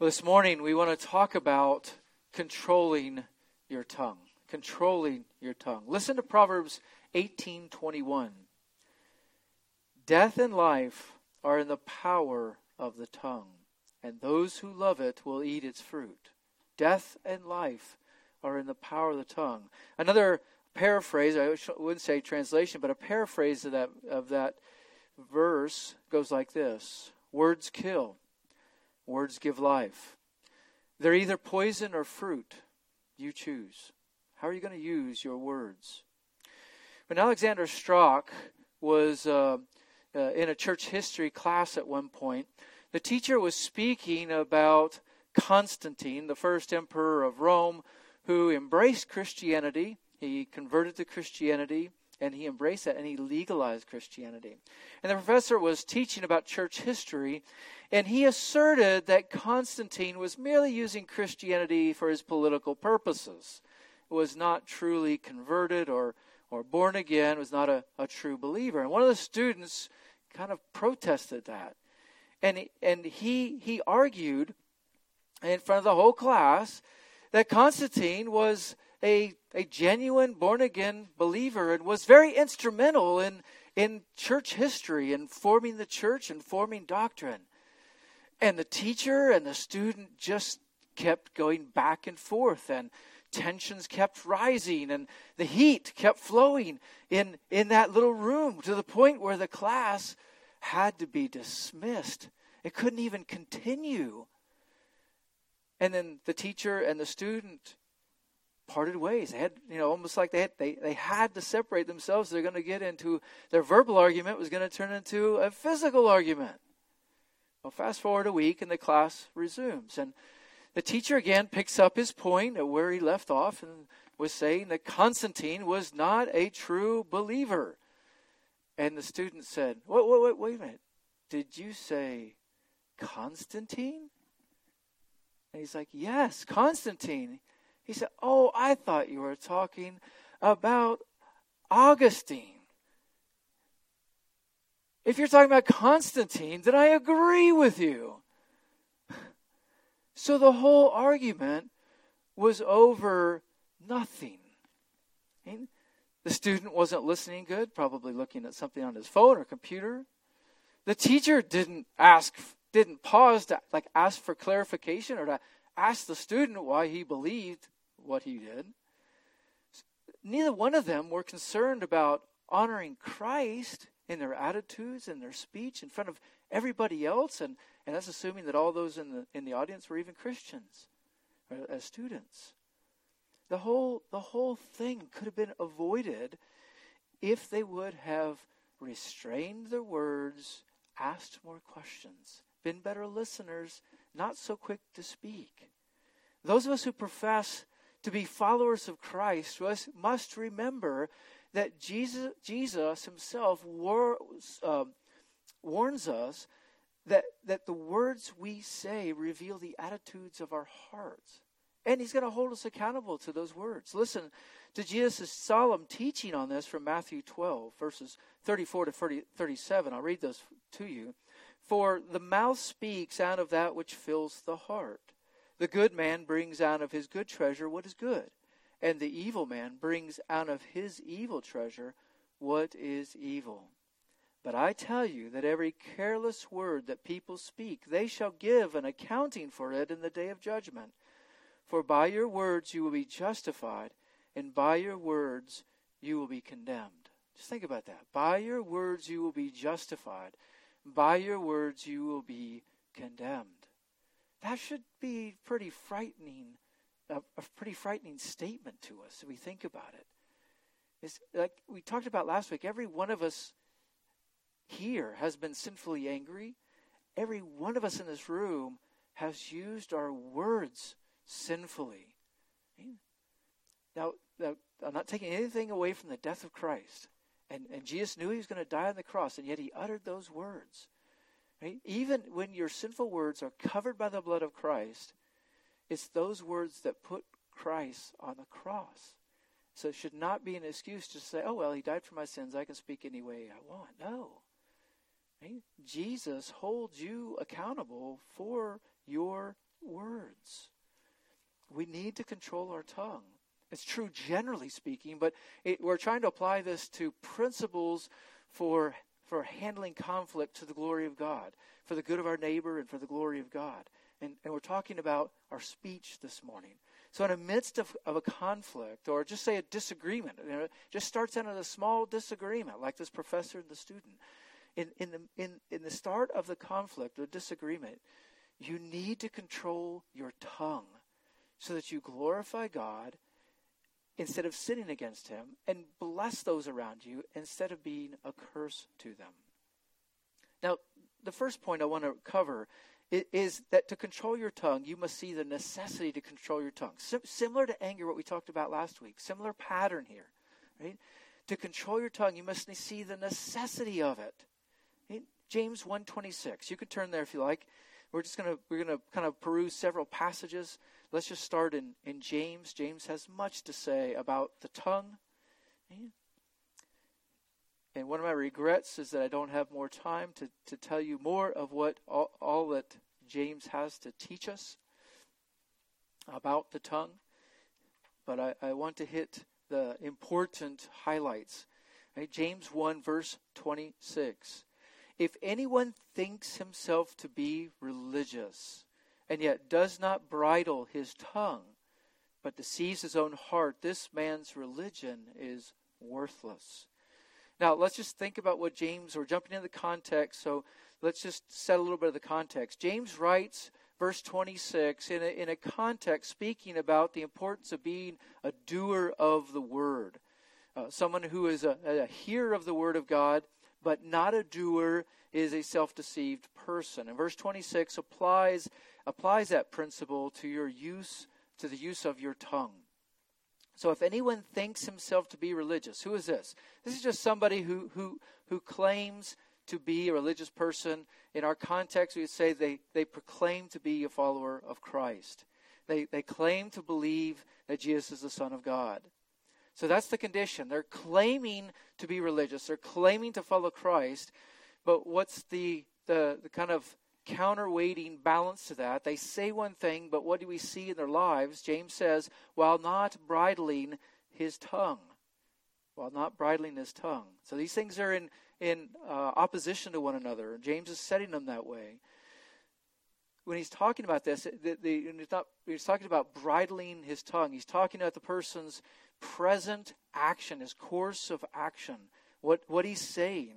Well, this morning we want to talk about controlling your tongue. Controlling your tongue. Listen to Proverbs 18:21. Death and life are in the power of the tongue, and those who love it will eat its fruit. Death and life are in the power of the tongue. Another paraphrase, I wouldn't say translation, but a paraphrase of that of that verse goes like this. Words kill. Words give life. They're either poison or fruit. You choose. How are you going to use your words? When Alexander Strauch was uh, uh, in a church history class at one point, the teacher was speaking about Constantine, the first emperor of Rome, who embraced Christianity. He converted to Christianity and he embraced that and he legalized Christianity. And the professor was teaching about church history, and he asserted that Constantine was merely using Christianity for his political purposes. Was not truly converted or, or born again, was not a, a true believer. And one of the students kind of protested that. And, and he, he argued in front of the whole class that Constantine was a, a genuine born again believer and was very instrumental in, in church history and forming the church and forming doctrine. And the teacher and the student just kept going back and forth, and tensions kept rising, and the heat kept flowing in, in that little room to the point where the class had to be dismissed. It couldn't even continue. And then the teacher and the student parted ways. They had, you know, almost like they had, they, they had to separate themselves. They're going to get into their verbal argument was going to turn into a physical argument. Well, fast forward a week and the class resumes. And the teacher again picks up his point at where he left off and was saying that Constantine was not a true believer. And the student said, Wait, wait, wait, wait a minute. Did you say Constantine? And he's like, Yes, Constantine. He said, Oh, I thought you were talking about Augustine. If you're talking about Constantine, then I agree with you. So the whole argument was over nothing. The student wasn't listening good, probably looking at something on his phone or computer. The teacher didn't ask, didn't pause to like ask for clarification or to ask the student why he believed what he did. Neither one of them were concerned about honoring Christ in their attitudes and their speech in front of everybody else, and, and that's assuming that all those in the in the audience were even Christians uh, as students. The whole the whole thing could have been avoided if they would have restrained their words, asked more questions, been better listeners, not so quick to speak. Those of us who profess to be followers of Christ must remember that Jesus, Jesus himself war, uh, warns us that, that the words we say reveal the attitudes of our hearts. And he's going to hold us accountable to those words. Listen to Jesus' solemn teaching on this from Matthew 12, verses 34 to 30, 37. I'll read those to you. For the mouth speaks out of that which fills the heart. The good man brings out of his good treasure what is good, and the evil man brings out of his evil treasure what is evil. But I tell you that every careless word that people speak, they shall give an accounting for it in the day of judgment. For by your words you will be justified, and by your words you will be condemned. Just think about that. By your words you will be justified, by your words you will be condemned. That should be pretty frightening, a, a pretty frightening statement to us if we think about it. It's like we talked about last week, every one of us here has been sinfully angry. Every one of us in this room has used our words sinfully. Now, now I'm not taking anything away from the death of Christ. And, and Jesus knew he was going to die on the cross, and yet he uttered those words. Right? Even when your sinful words are covered by the blood of Christ, it's those words that put Christ on the cross. So it should not be an excuse to say, oh, well, he died for my sins. I can speak any way I want. No. Right? Jesus holds you accountable for your words. We need to control our tongue. It's true generally speaking, but it, we're trying to apply this to principles for, for handling conflict to the glory of God, for the good of our neighbor and for the glory of God. And, and we're talking about our speech this morning. So, in the midst of, of a conflict, or just say a disagreement, you know, just starts out as a small disagreement, like this professor and the student. In, in, the, in, in the start of the conflict or disagreement, you need to control your tongue so that you glorify God instead of sinning against Him and bless those around you instead of being a curse to them. Now, the first point I want to cover is that to control your tongue, you must see the necessity to control your tongue. Sim- similar to anger, what we talked about last week, similar pattern here, right? To control your tongue, you must see the necessity of it. James 1:26. You could turn there if you like. We're just gonna we're gonna kind of peruse several passages. Let's just start in, in James. James has much to say about the tongue. And one of my regrets is that I don't have more time to, to tell you more of what all, all that James has to teach us about the tongue. But I, I want to hit the important highlights. Right? James 1, verse 26. If anyone thinks himself to be religious and yet does not bridle his tongue, but deceives his own heart, this man's religion is worthless. Now, let's just think about what James, we're jumping into the context, so let's just set a little bit of the context. James writes, verse 26, in a, in a context speaking about the importance of being a doer of the word. Uh, someone who is a, a hearer of the word of God, but not a doer, is a self deceived person. And verse 26 applies, applies that principle to your use, to the use of your tongue. So if anyone thinks himself to be religious, who is this? This is just somebody who, who, who claims to be a religious person. In our context, we would say they, they proclaim to be a follower of Christ. They, they claim to believe that Jesus is the Son of God. So that's the condition. They're claiming to be religious. They're claiming to follow Christ. But what's the, the, the kind of counterweighting balance to that. They say one thing, but what do we see in their lives? James says, while not bridling his tongue. While not bridling his tongue. So these things are in, in uh, opposition to one another. James is setting them that way. When he's talking about this, the, the, he's, not, he's talking about bridling his tongue. He's talking about the person's present action, his course of action, what, what he's saying.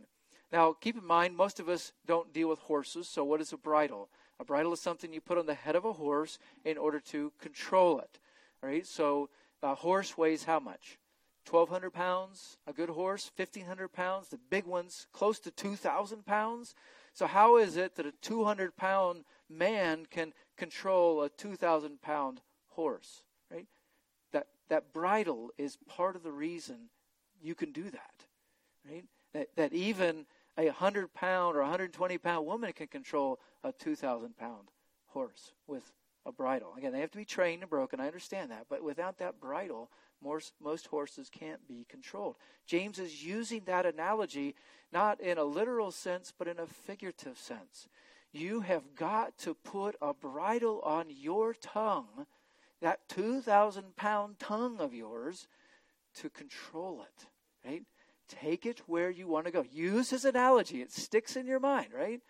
Now, keep in mind, most of us don't deal with horses, so what is a bridle? A bridle is something you put on the head of a horse in order to control it. Right, so a horse weighs how much? 1,200 pounds. A good horse, 1,500 pounds. The big ones, close to 2,000 pounds. So, how is it that a 200 pound man can control a 2,000 pound horse? Bridle is part of the reason you can do that. Right? That, that even a 100 pound or 120 pound woman can control a 2,000 pound horse with a bridle. Again, they have to be trained and broken. I understand that. But without that bridle, most, most horses can't be controlled. James is using that analogy not in a literal sense, but in a figurative sense. You have got to put a bridle on your tongue, that 2,000 pound tongue of yours, to control it, right? Take it where you want to go. Use his analogy. It sticks in your mind, right?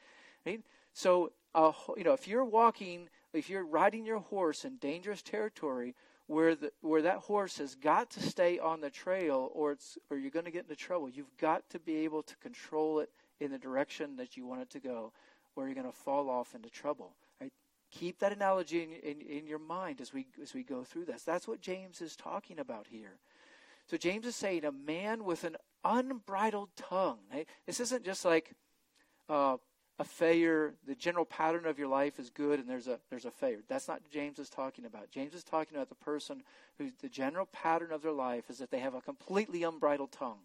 right? So, uh, you know, if you're walking, if you're riding your horse in dangerous territory where the, where that horse has got to stay on the trail or it's or you're going to get into trouble, you've got to be able to control it in the direction that you want it to go or you're going to fall off into trouble. Right? Keep that analogy in, in, in your mind as we as we go through this. That's what James is talking about here. So James is saying a man with an unbridled tongue. This isn't just like uh, a failure. The general pattern of your life is good, and there's a there's a failure. That's not James is talking about. James is talking about the person who the general pattern of their life is that they have a completely unbridled tongue.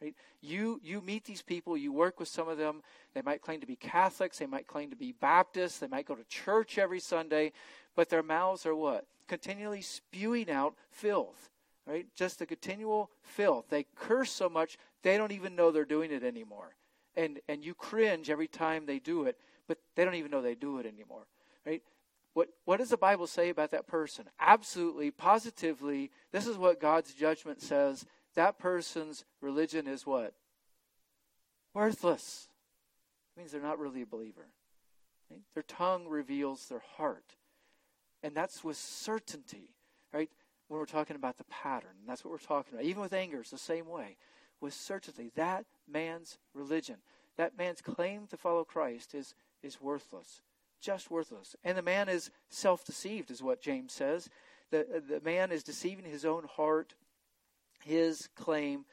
Right? You you meet these people, you work with some of them. They might claim to be Catholics, they might claim to be Baptists, they might go to church every Sunday, but their mouths are what? Continually spewing out filth right? Just the continual filth. They curse so much they don't even know they're doing it anymore. And and you cringe every time they do it, but they don't even know they do it anymore. Right? what, what does the Bible say about that person? Absolutely, positively, this is what God's judgment says. That person's religion is what? Worthless. It means they're not really a believer. Right? Their tongue reveals their heart. And that's with certainty, right? When we're talking about the pattern. That's what we're talking about. Even with anger, it's the same way. With certainty, that man's religion, that man's claim to follow Christ is, is worthless just worthless. And the man is self deceived, is what James says. The, the man is deceiving his own heart. His claim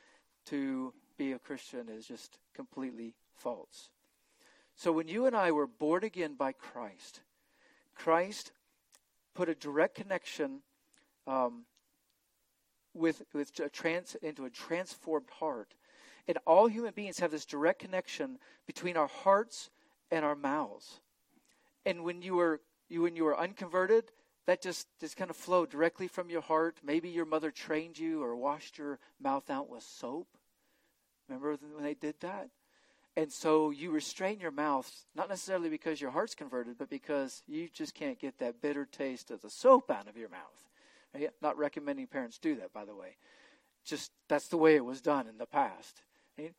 to be a Christian is just completely false. So when you and I were born again by Christ, Christ put a direct connection um, with, with a trans, into a transformed heart. And all human beings have this direct connection between our hearts and our mouths. And when you were you when you were unconverted, that just just kind of flowed directly from your heart. Maybe your mother trained you or washed your mouth out with soap. Remember when they did that? And so you restrain your mouth, not necessarily because your heart's converted, but because you just can't get that bitter taste of the soap out of your mouth. Right? Not recommending parents do that, by the way. Just that's the way it was done in the past. Right?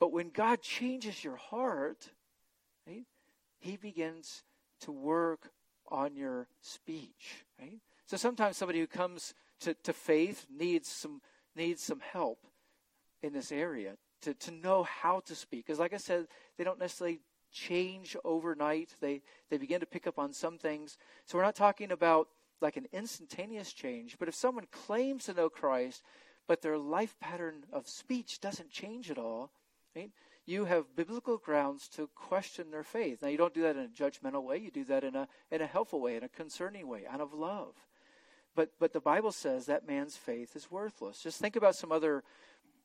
But when God changes your heart, right, He begins to work on your speech, right? So sometimes somebody who comes to, to faith needs some needs some help in this area to, to know how to speak. Because like I said, they don't necessarily change overnight. They they begin to pick up on some things. So we're not talking about like an instantaneous change, but if someone claims to know Christ, but their life pattern of speech doesn't change at all, right? You have biblical grounds to question their faith. Now, you don't do that in a judgmental way. You do that in a in a helpful way, in a concerning way, out of love. But but the Bible says that man's faith is worthless. Just think about some other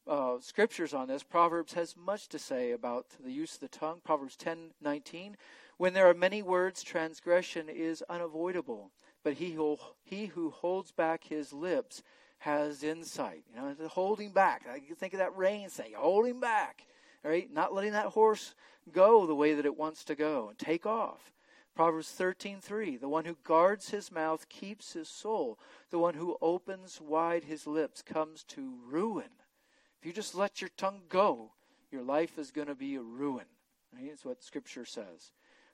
uh, scriptures on this. Proverbs has much to say about the use of the tongue. Proverbs ten nineteen. When there are many words, transgression is unavoidable. But he who he who holds back his lips has insight. You know, holding back. I think of that rein saying, holding back right? Not letting that horse go the way that it wants to go and take off. Proverbs 13:3 The one who guards his mouth keeps his soul. The one who opens wide his lips comes to ruin. If you just let your tongue go, your life is going to be a ruin. Right? That's what scripture says.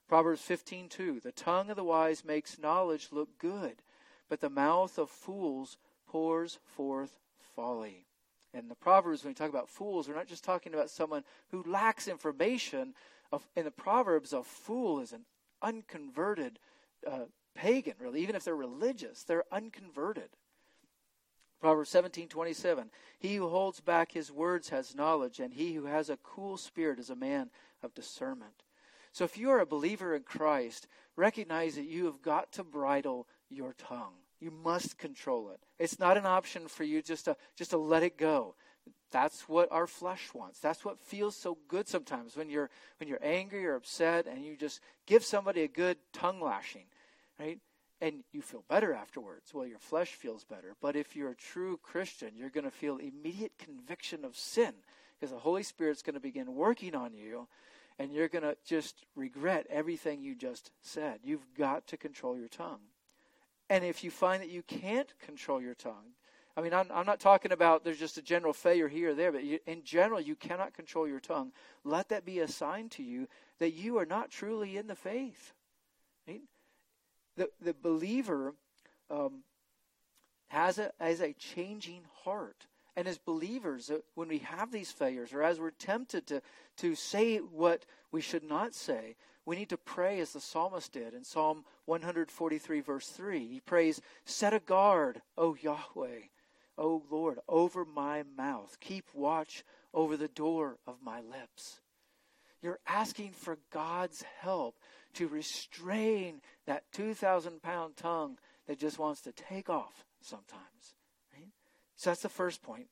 Proverbs 15:2 The tongue of the wise makes knowledge look good, but the mouth of fools pours forth folly. In the Proverbs, when we talk about fools, we're not just talking about someone who lacks information. In the Proverbs, a fool is an unconverted uh, pagan, really. Even if they're religious, they're unconverted. Proverbs 17:27 He who holds back his words has knowledge and he who has a cool spirit is a man of discernment. So if you are a believer in Christ, recognize that you have got to bridle your tongue. You must control it. It's not an option for you just to just to let it go. That's what our flesh wants. That's what feels so good sometimes when you're when you're angry or upset and you just give somebody a good tongue lashing, right? And you feel better afterwards. Well, your flesh feels better. But if you're a true Christian, you're going to feel immediate conviction of sin because the Holy Spirit's going to begin working on you and you're going to just regret everything you just said. You've got to control your tongue. And if you find that you can't control your tongue, I mean, I'm, I'm not talking about there's just a general failure here or there, but you, in general, you cannot control your tongue. Let that be a sign to you that you are not truly in the faith. Right? The, the believer um, has, a, has a changing heart. And as believers, uh, when we have these failures, or as we're tempted to, to say what we should not say, we need to pray as the psalmist did in Psalm 143, verse 3. He prays, Set a guard, O Yahweh, O Lord, over my mouth. Keep watch over the door of my lips. You're asking for God's help to restrain that 2,000 pound tongue that just wants to take off sometimes. Right? So that's the first point.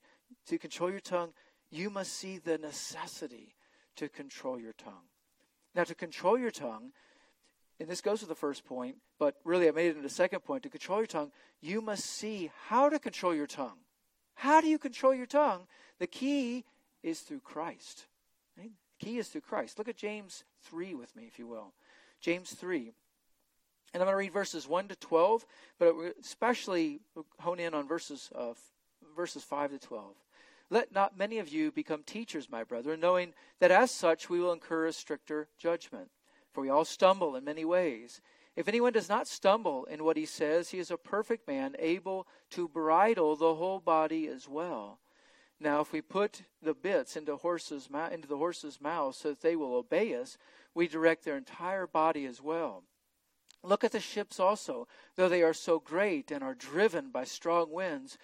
To control your tongue, you must see the necessity to control your tongue. Now, to control your tongue, and this goes to the first point, but really I made it into the second point. To control your tongue, you must see how to control your tongue. How do you control your tongue? The key is through Christ. Right? The key is through Christ. Look at James 3 with me, if you will. James 3. And I'm going to read verses 1 to 12, but especially hone in on verses, uh, verses 5 to 12. Let not many of you become teachers, my brethren, knowing that as such we will incur a stricter judgment. For we all stumble in many ways. If anyone does not stumble in what he says, he is a perfect man, able to bridle the whole body as well. Now, if we put the bits into horses into the horses' mouths so that they will obey us, we direct their entire body as well. Look at the ships also, though they are so great and are driven by strong winds,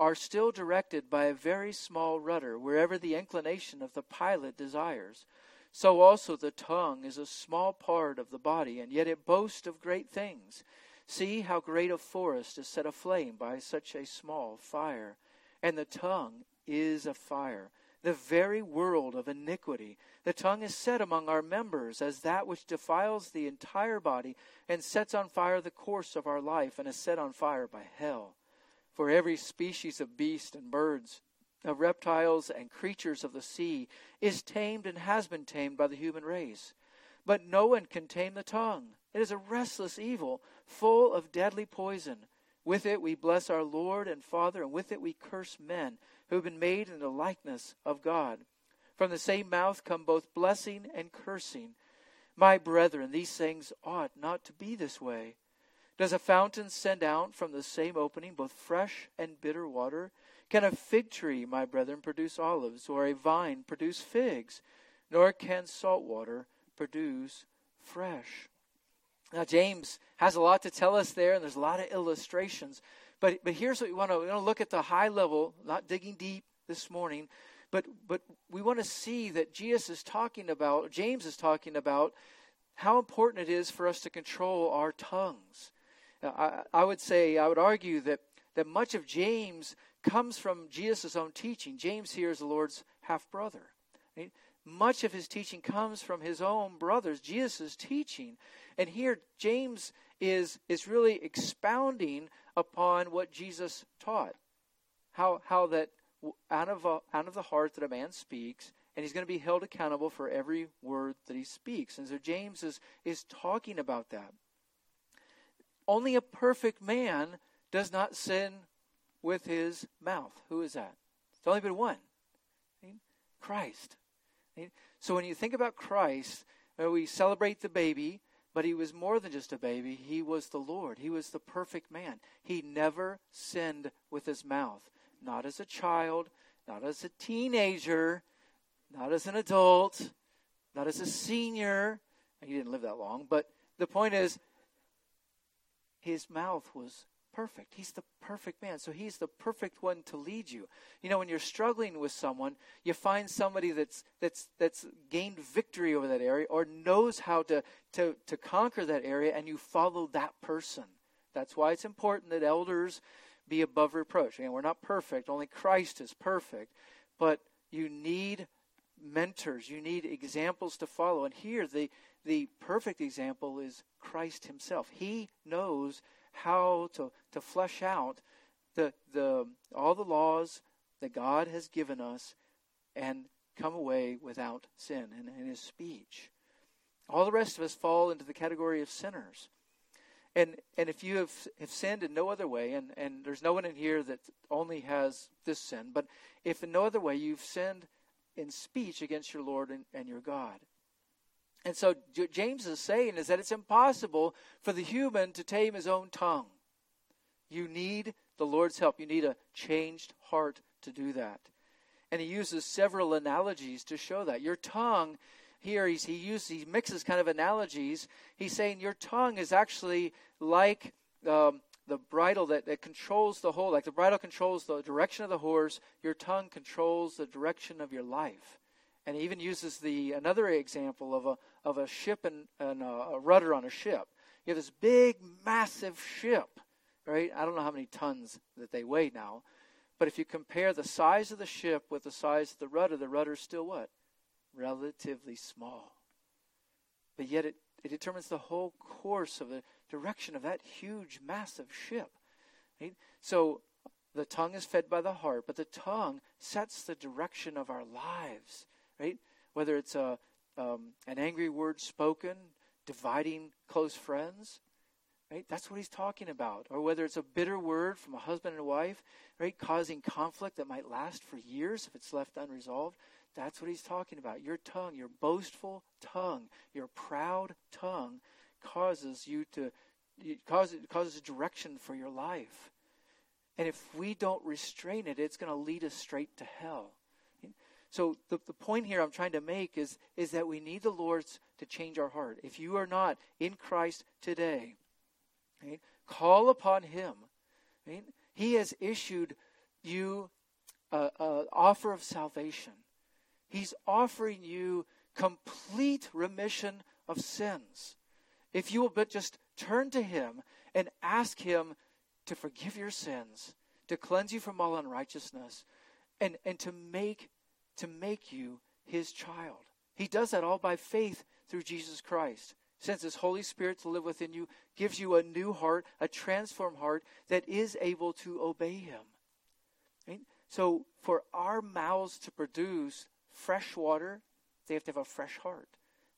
are still directed by a very small rudder wherever the inclination of the pilot desires. So also the tongue is a small part of the body, and yet it boasts of great things. See how great a forest is set aflame by such a small fire. And the tongue is a fire, the very world of iniquity. The tongue is set among our members as that which defiles the entire body and sets on fire the course of our life and is set on fire by hell. For every species of beast and birds, of reptiles and creatures of the sea is tamed and has been tamed by the human race. But no one can tame the tongue. It is a restless evil, full of deadly poison. With it we bless our Lord and Father, and with it we curse men who have been made in the likeness of God. From the same mouth come both blessing and cursing. My brethren, these things ought not to be this way. Does a fountain send out from the same opening both fresh and bitter water? Can a fig tree, my brethren, produce olives, or a vine produce figs? Nor can salt water produce fresh. Now, James has a lot to tell us there, and there's a lot of illustrations. But, but here's what we want to, we want to look at the high level, not digging deep this morning, but, but we want to see that Jesus is talking about, James is talking about, how important it is for us to control our tongues. I, I would say, I would argue that, that much of James comes from Jesus' own teaching. James here is the Lord's half brother. Much of his teaching comes from his own brothers, Jesus' teaching. And here, James is, is really expounding upon what Jesus taught. How, how that out of, a, out of the heart that a man speaks, and he's going to be held accountable for every word that he speaks. And so James is, is talking about that. Only a perfect man does not sin with his mouth. Who is that? It's only been one Christ. So when you think about Christ, uh, we celebrate the baby, but he was more than just a baby. He was the Lord. He was the perfect man. He never sinned with his mouth. Not as a child, not as a teenager, not as an adult, not as a senior. He didn't live that long, but the point is, his mouth was perfect. He's the perfect man. So he's the perfect one to lead you. You know, when you're struggling with someone, you find somebody that's that's that's gained victory over that area or knows how to to to conquer that area and you follow that person. That's why it's important that elders be above reproach. Again, we're not perfect, only Christ is perfect, but you need mentors, you need examples to follow. And here the the perfect example is Christ himself. He knows how to, to flesh out the, the, all the laws that God has given us and come away without sin in, in his speech. All the rest of us fall into the category of sinners. And and if you have, have sinned in no other way, and, and there's no one in here that only has this sin, but if in no other way you've sinned in speech against your Lord and, and your God. And so James is saying is that it's impossible for the human to tame his own tongue. You need the Lord's help. You need a changed heart to do that. And he uses several analogies to show that. Your tongue, here he's, he uses he mixes kind of analogies. He's saying your tongue is actually like um, the bridle that, that controls the whole, like the bridle controls the direction of the horse, your tongue controls the direction of your life. And he even uses the another example of a of a ship and, and a, a rudder on a ship. You have this big, massive ship, right? I don't know how many tons that they weigh now, but if you compare the size of the ship with the size of the rudder, the rudder's still what? Relatively small. But yet it, it determines the whole course of the direction of that huge, massive ship. Right? So the tongue is fed by the heart, but the tongue sets the direction of our lives right? Whether it's a, um, an angry word spoken, dividing close friends, Right? That's what he's talking about. Or whether it's a bitter word from a husband and wife, right, causing conflict that might last for years if it's left unresolved. That's what he's talking about. Your tongue, your boastful tongue, your proud tongue causes you to it causes, it causes a direction for your life. And if we don't restrain it, it's going to lead us straight to hell. So the, the point here I'm trying to make is, is that we need the Lord's to change our heart. If you are not in Christ today, right, call upon Him. Right? He has issued you an offer of salvation. He's offering you complete remission of sins. If you will but just turn to Him and ask Him to forgive your sins, to cleanse you from all unrighteousness, and, and to make to make you his child. He does that all by faith through Jesus Christ. Sends his Holy Spirit to live within you, gives you a new heart, a transformed heart that is able to obey him. Right? So for our mouths to produce fresh water, they have to have a fresh heart.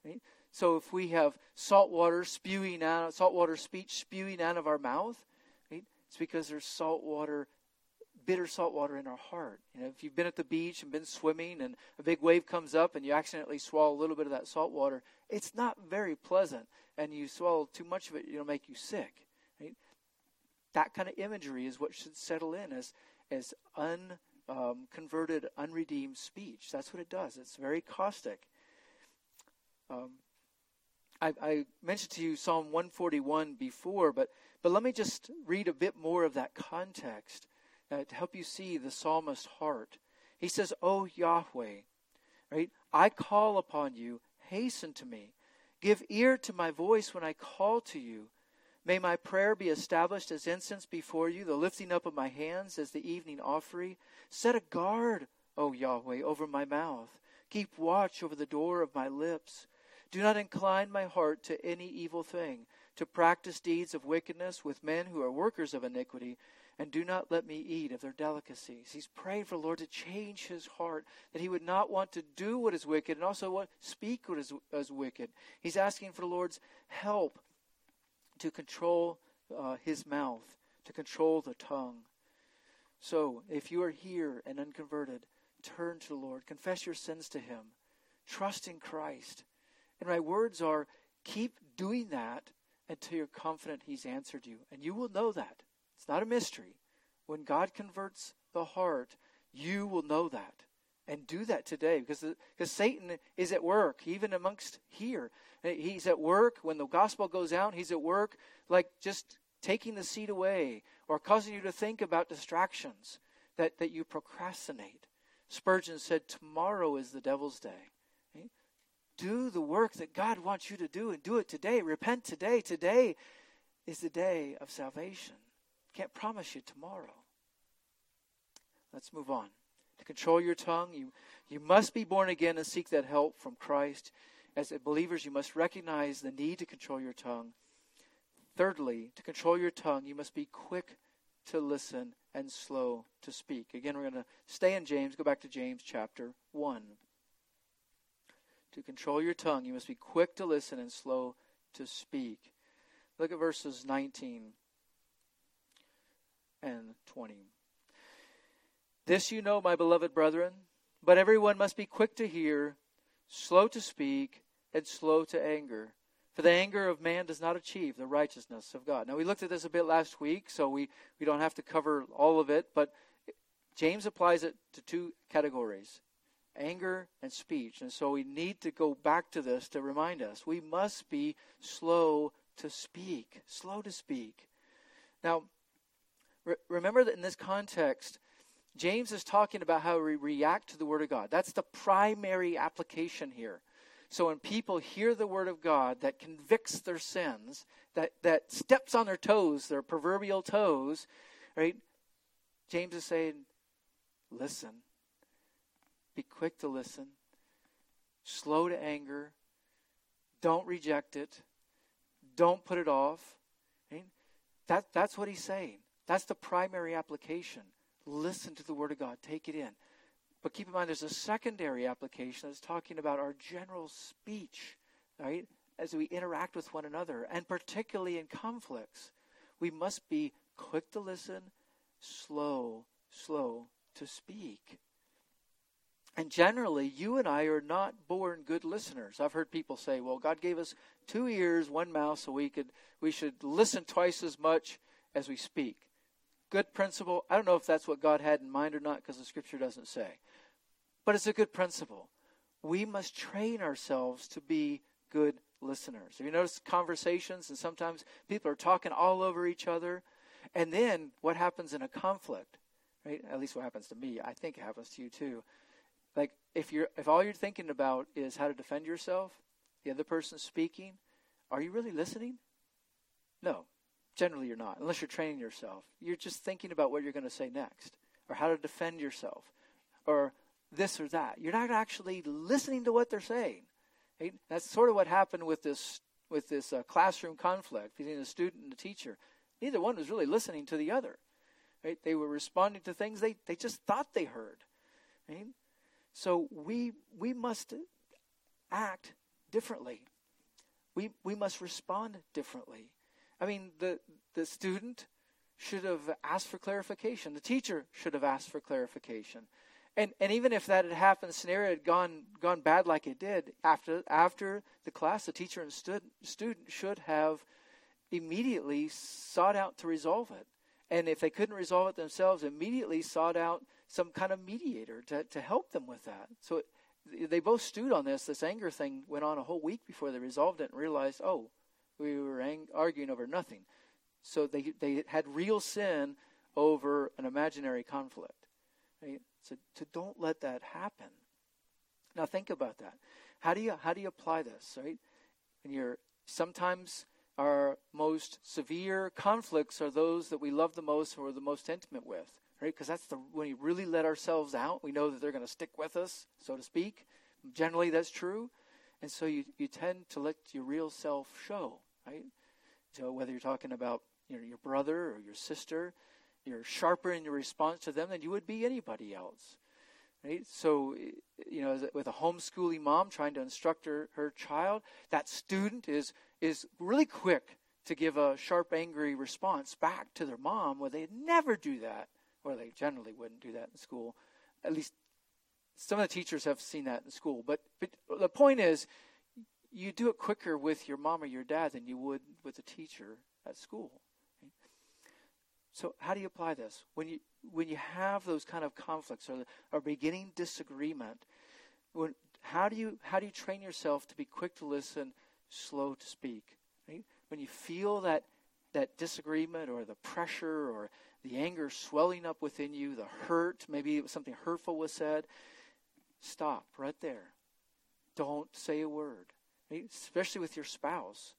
Right? So if we have salt water spewing out, salt water speech spewing out of our mouth, right? It's because there's salt water bitter salt water in our heart. You know, if you've been at the beach and been swimming and a big wave comes up and you accidentally swallow a little bit of that salt water, it's not very pleasant. And you swallow too much of it, it'll make you sick. Right? That kind of imagery is what should settle in as as unconverted, um, unredeemed speech. That's what it does. It's very caustic. Um, I, I, mentioned to you Psalm 141 before, but but let me just read a bit more of that context uh, to help you see the psalmist's heart. He says, "O Yahweh, right? I call upon you. Hasten to me. Give ear to my voice when I call to you. May my prayer be established as incense before you, the lifting up of my hands as the evening offering. Set a guard, O Yahweh, over my mouth. Keep watch over the door of my lips. Do not incline my heart to any evil thing, to practice deeds of wickedness with men who are workers of iniquity, and do not let me eat of their delicacies. He's praying for the Lord to change his heart, that he would not want to do what is wicked and also what, speak what is, is wicked. He's asking for the Lord's help to control uh, his mouth, to control the tongue. So, if you are here and unconverted, turn to the Lord, confess your sins to him, trust in Christ. And my words are keep doing that until you're confident he's answered you. And you will know that. It's not a mystery. When God converts the heart, you will know that. And do that today because, because Satan is at work, even amongst here. He's at work when the gospel goes out, he's at work like just taking the seed away or causing you to think about distractions that, that you procrastinate. Spurgeon said, Tomorrow is the devil's day. Do the work that God wants you to do and do it today. Repent today. Today is the day of salvation. Can't promise you tomorrow. Let's move on. To control your tongue, you, you must be born again and seek that help from Christ. As believers, you must recognize the need to control your tongue. Thirdly, to control your tongue, you must be quick to listen and slow to speak. Again, we're going to stay in James, go back to James chapter 1. To control your tongue, you must be quick to listen and slow to speak. Look at verses 19 and 20. This you know, my beloved brethren, but everyone must be quick to hear, slow to speak, and slow to anger. For the anger of man does not achieve the righteousness of God. Now, we looked at this a bit last week, so we, we don't have to cover all of it, but James applies it to two categories anger and speech. And so we need to go back to this to remind us we must be slow to speak. Slow to speak. Now, Re- remember that in this context, James is talking about how we react to the Word of God. That's the primary application here. So when people hear the Word of God that convicts their sins, that, that steps on their toes, their proverbial toes, right? James is saying, listen. Be quick to listen. Slow to anger. Don't reject it. Don't put it off. That, that's what he's saying. That's the primary application. Listen to the Word of God, take it in. But keep in mind, there's a secondary application that's talking about our general speech, right? as we interact with one another, and particularly in conflicts, we must be quick to listen, slow, slow to speak. And generally, you and I are not born good listeners. I've heard people say, well, God gave us two ears, one mouth, so we could we should listen twice as much as we speak. Good principle. I don't know if that's what God had in mind or not because the scripture doesn't say. But it's a good principle. We must train ourselves to be good listeners. Have you noticed conversations and sometimes people are talking all over each other? And then what happens in a conflict? Right? At least what happens to me. I think it happens to you too like if you're if all you're thinking about is how to defend yourself, the other person's speaking, are you really listening? No. Generally you're not, unless you're training yourself. You're just thinking about what you're going to say next or how to defend yourself or this or that. You're not actually listening to what they're saying. Right? That's sort of what happened with this with this uh, classroom conflict between the student and the teacher. Neither one was really listening to the other. Right? They were responding to things they, they just thought they heard. Right? So we we must act differently. We we must respond differently. I mean, the the student should have asked for clarification. The teacher should have asked for clarification. And and even if that had happened, scenario had gone gone bad like it did, after after the class, the teacher and student student should have immediately sought out to resolve it. And if they couldn't resolve it themselves, immediately sought out some kind of mediator to, to help them with that. So it, they both stewed on this. This anger thing went on a whole week before they resolved it and realized, oh, we were ang- arguing over nothing. So they they had real sin over an imaginary conflict. Right? So, don't let that happen. Now think about that. How do you how do you apply this? Right? And you're sometimes our most severe conflicts are those that we love the most or the most intimate with right? Because that's the when we really let ourselves out, we know that they're going to stick with us, so to speak. Generally, that's true, and so you you tend to let your real self show, right? So whether you're talking about you know, your brother or your sister, you're sharper in your response to them than you would be anybody else. Right? So, you know, with a homeschooling mom trying to instruct her, her child, that student is is really quick to give a sharp, angry response back to their mom, where they'd never do that or they generally wouldn't do that in school. At least some of the teachers have seen that in school. But, but the point is, you do it quicker with your mom or your dad than you would with a teacher at school. So how do you apply this when you when you have those kind of conflicts or or beginning disagreement? When, how do you how do you train yourself to be quick to listen, slow to speak? Right? When you feel that that disagreement or the pressure or the anger swelling up within you, the hurt, maybe something hurtful was said, stop right there. Don't say a word, especially with your spouse.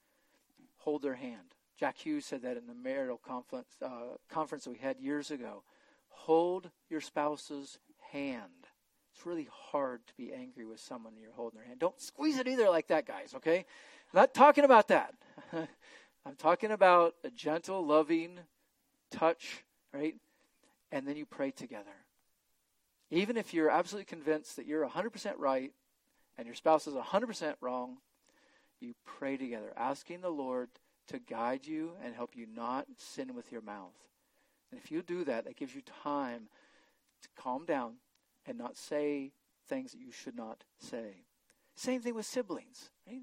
Hold their hand. Jack Hughes said that in the marital conference, uh, conference that we had years ago. Hold your spouse's hand. It's really hard to be angry with someone and you're holding their hand. Don't squeeze it either like that, guys, okay? I'm not talking about that. I'm talking about a gentle, loving touch right? And then you pray together. Even if you're absolutely convinced that you're 100% right and your spouse is 100% wrong, you pray together, asking the Lord to guide you and help you not sin with your mouth. And if you do that, that gives you time to calm down and not say things that you should not say. Same thing with siblings, right?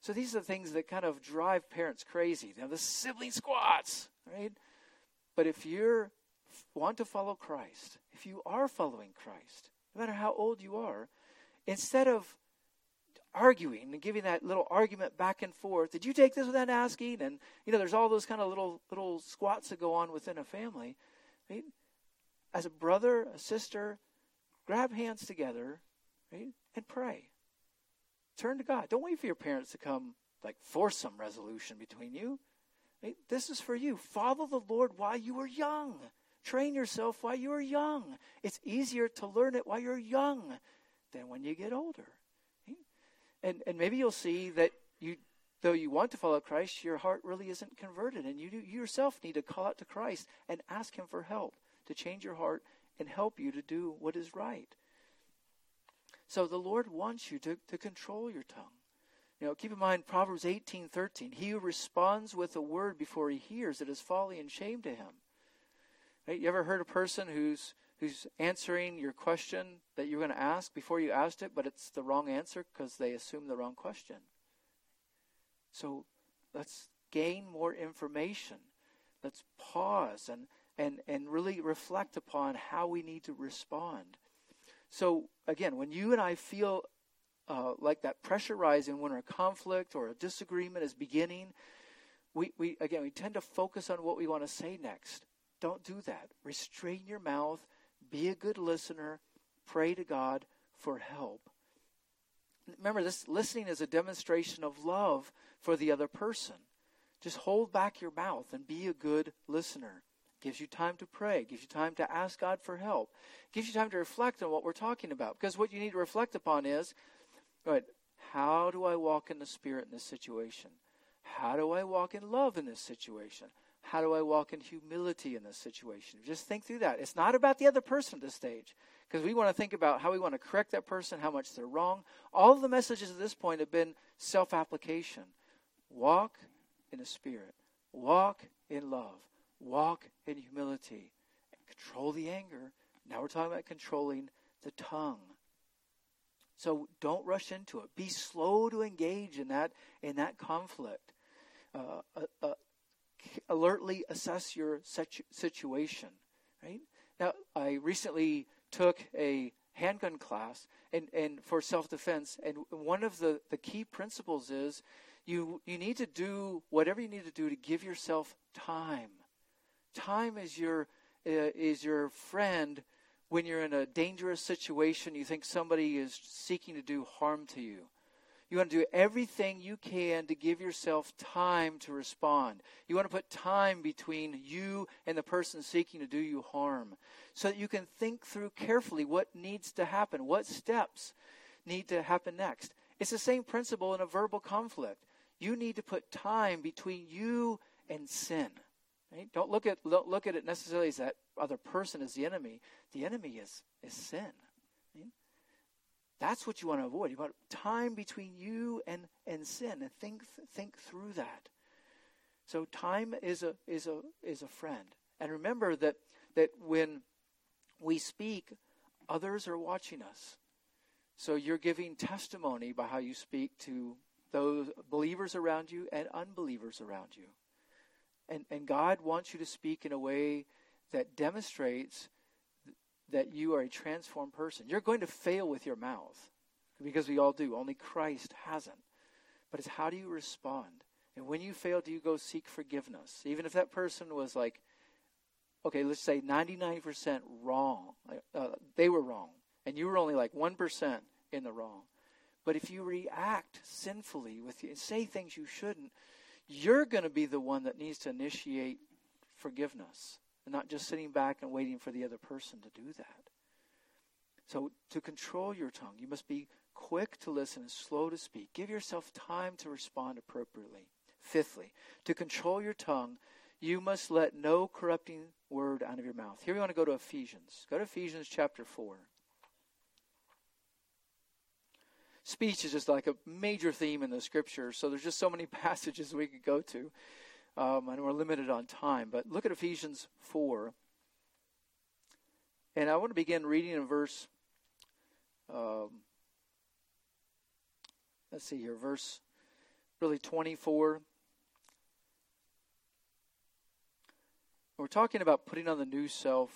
So these are the things that kind of drive parents crazy. Now the sibling squats, right? But if you want to follow Christ, if you are following Christ, no matter how old you are, instead of arguing and giving that little argument back and forth, did you take this without asking? And you know, there's all those kind of little little squats that go on within a family. Right? As a brother, a sister, grab hands together, right, and pray. Turn to God. Don't wait for your parents to come like force some resolution between you. This is for you. Follow the Lord while you are young. Train yourself while you are young. It's easier to learn it while you're young than when you get older. And, and maybe you'll see that you, though you want to follow Christ, your heart really isn't converted. And you, you yourself need to call out to Christ and ask Him for help to change your heart and help you to do what is right. So the Lord wants you to, to control your tongue. You know, keep in mind Proverbs 18:13. He who responds with a word before he hears it is folly and shame to him. Right? You ever heard a person who's who's answering your question that you're going to ask before you asked it, but it's the wrong answer because they assume the wrong question. So let's gain more information. Let's pause and, and, and really reflect upon how we need to respond. So, again, when you and I feel uh, like that pressure rising when a conflict or a disagreement is beginning, we, we again we tend to focus on what we want to say next. Don't do that. Restrain your mouth. Be a good listener. Pray to God for help. Remember, this listening is a demonstration of love for the other person. Just hold back your mouth and be a good listener. Gives you time to pray, gives you time to ask God for help, gives you time to reflect on what we're talking about. Because what you need to reflect upon is Right. How do I walk in the Spirit in this situation? How do I walk in love in this situation? How do I walk in humility in this situation? Just think through that. It's not about the other person at this stage because we want to think about how we want to correct that person, how much they're wrong. All of the messages at this point have been self application. Walk in the Spirit, walk in love, walk in humility, control the anger. Now we're talking about controlling the tongue. So don't rush into it. Be slow to engage in that in that conflict. Uh, uh, uh, alertly assess your situ- situation. Right now, I recently took a handgun class and, and for self-defense and one of the, the key principles is you you need to do whatever you need to do to give yourself time time is your uh, is your friend when you're in a dangerous situation, you think somebody is seeking to do harm to you. You want to do everything you can to give yourself time to respond. You want to put time between you and the person seeking to do you harm so that you can think through carefully what needs to happen, what steps need to happen next. It's the same principle in a verbal conflict. You need to put time between you and sin. Right? Don't look at don't look at it necessarily as that other person is the enemy. The enemy is is sin. That's what you want to avoid. You want time between you and, and sin, and think think through that. So time is a is a is a friend. And remember that that when we speak, others are watching us. So you're giving testimony by how you speak to those believers around you and unbelievers around you. And, and God wants you to speak in a way that demonstrates that you are a transformed person. You're going to fail with your mouth because we all do. Only Christ hasn't. But it's how do you respond? And when you fail, do you go seek forgiveness? Even if that person was like, okay, let's say 99% wrong. Uh, they were wrong. And you were only like 1% in the wrong. But if you react sinfully with say things you shouldn't, you're going to be the one that needs to initiate forgiveness and not just sitting back and waiting for the other person to do that. So, to control your tongue, you must be quick to listen and slow to speak. Give yourself time to respond appropriately. Fifthly, to control your tongue, you must let no corrupting word out of your mouth. Here we want to go to Ephesians. Go to Ephesians chapter 4. speech is just like a major theme in the scripture. So there's just so many passages we could go to. Um, and we're limited on time. But look at Ephesians 4. And I want to begin reading in verse, um, let's see here, verse really 24. We're talking about putting on the new self.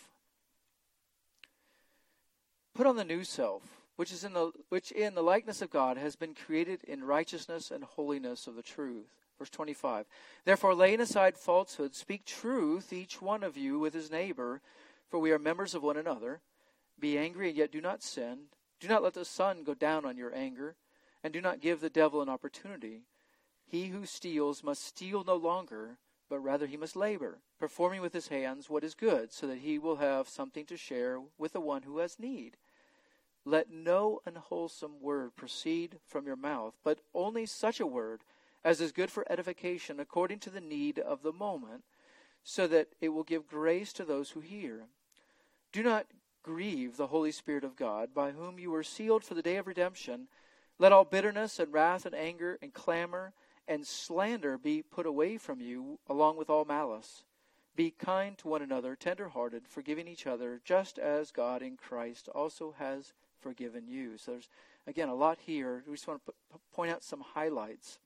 Put on the new self which is in the which in the likeness of God has been created in righteousness and holiness of the truth. Verse 25. Therefore laying aside falsehood, speak truth each one of you with his neighbor, for we are members of one another. Be angry and yet do not sin. Do not let the sun go down on your anger, and do not give the devil an opportunity. He who steals must steal no longer, but rather he must labor, performing with his hands what is good, so that he will have something to share with the one who has need. Let no unwholesome word proceed from your mouth, but only such a word as is good for edification according to the need of the moment, so that it will give grace to those who hear. Do not grieve the Holy Spirit of God, by whom you were sealed for the day of redemption. Let all bitterness and wrath and anger and clamor and slander be put away from you, along with all malice. Be kind to one another, tender-hearted, forgiving each other, just as God in Christ also has forgiven you. So there's, again, a lot here. We just want to point out some highlights,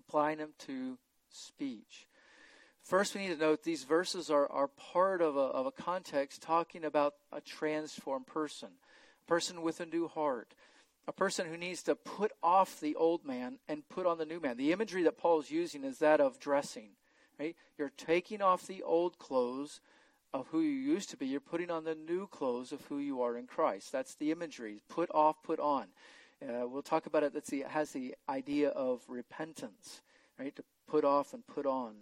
applying them to speech. First, we need to note these verses are, are part of a, of a context talking about a transformed person, a person with a new heart, a person who needs to put off the old man and put on the new man. The imagery that Paul is using is that of dressing. Right? You're taking off the old clothes of who you used to be. You're putting on the new clothes of who you are in Christ. That's the imagery. Put off, put on. Uh, we'll talk about it. That's the, it has the idea of repentance, right? To put off and put on.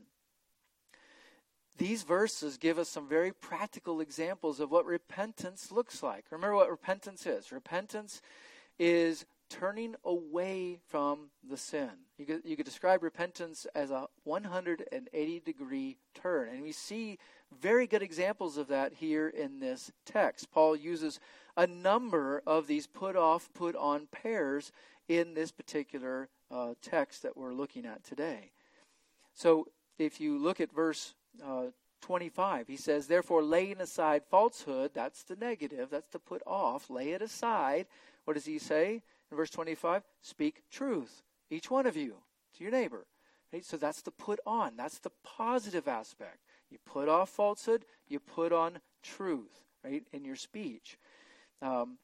These verses give us some very practical examples of what repentance looks like. Remember what repentance is. Repentance is turning away from the sin. You could, you could describe repentance as a 180 degree turn. And we see very good examples of that here in this text. Paul uses a number of these put off, put on pairs in this particular uh, text that we're looking at today. So if you look at verse uh, 25, he says, Therefore, laying aside falsehood, that's the negative, that's to put off, lay it aside. What does he say in verse 25? Speak truth, each one of you, to your neighbor. Right? So that's the put on, that's the positive aspect. You put off falsehood, you put on truth, right, in your speech. Um,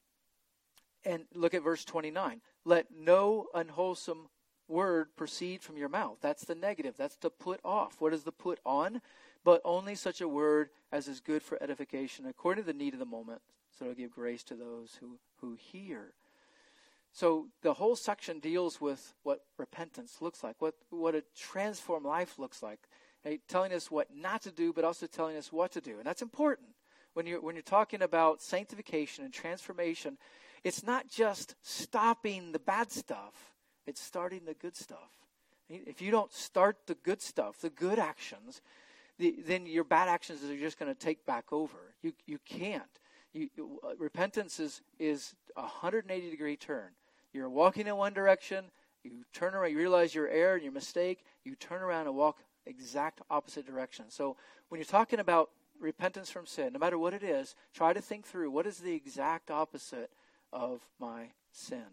and look at verse 29. Let no unwholesome word proceed from your mouth. That's the negative. That's to put off. What is the put on? But only such a word as is good for edification according to the need of the moment, so it'll give grace to those who, who hear. So the whole section deals with what repentance looks like, what, what a transformed life looks like right? telling us what not to do, but also telling us what to do. And that's important. When you're, when you're talking about sanctification and transformation, it's not just stopping the bad stuff, it's starting the good stuff. If you don't start the good stuff, the good actions, the, then your bad actions are just going to take back over. You, you can't. You, uh, repentance is, is a 180 degree turn. You're walking in one direction, you turn around, you realize your error and your mistake, you turn around and walk exact opposite direction. So when you're talking about repentance from sin, no matter what it is, try to think through what is the exact opposite of my sin,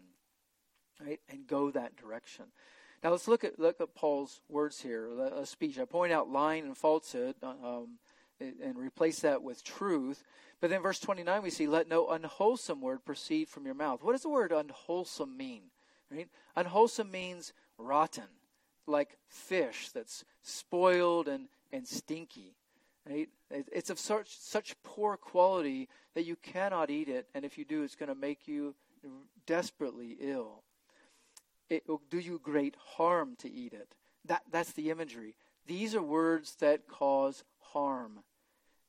right? And go that direction. Now let's look at look at Paul's words here, a speech. I point out lying and falsehood, uh, um, and replace that with truth. But then verse 29 we see, let no unwholesome word proceed from your mouth. What does the word unwholesome mean? Right? Unwholesome means rotten like fish that's spoiled and, and stinky. Right? It's of such such poor quality that you cannot eat it, and if you do, it's going to make you desperately ill. It will do you great harm to eat it. That that's the imagery. These are words that cause harm,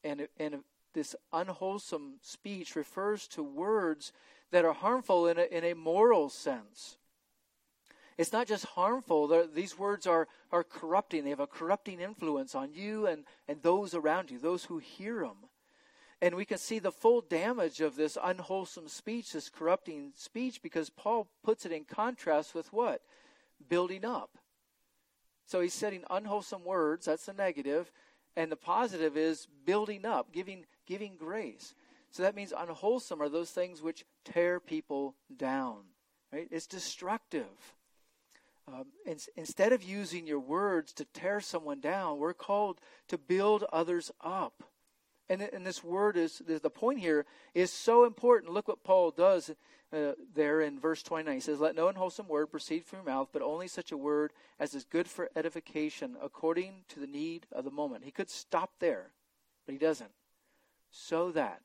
and and this unwholesome speech refers to words that are harmful in a, in a moral sense. It's not just harmful. They're, these words are, are corrupting. They have a corrupting influence on you and, and those around you, those who hear them. And we can see the full damage of this unwholesome speech, this corrupting speech, because Paul puts it in contrast with what? Building up. So he's setting unwholesome words, that's the negative, and the positive is building up, giving, giving grace. So that means unwholesome are those things which tear people down. Right? It's destructive. Um, in, instead of using your words to tear someone down, we're called to build others up. And, and this word is, the point here is so important. Look what Paul does uh, there in verse 29. He says, Let no unwholesome word proceed from your mouth, but only such a word as is good for edification according to the need of the moment. He could stop there, but he doesn't. So that.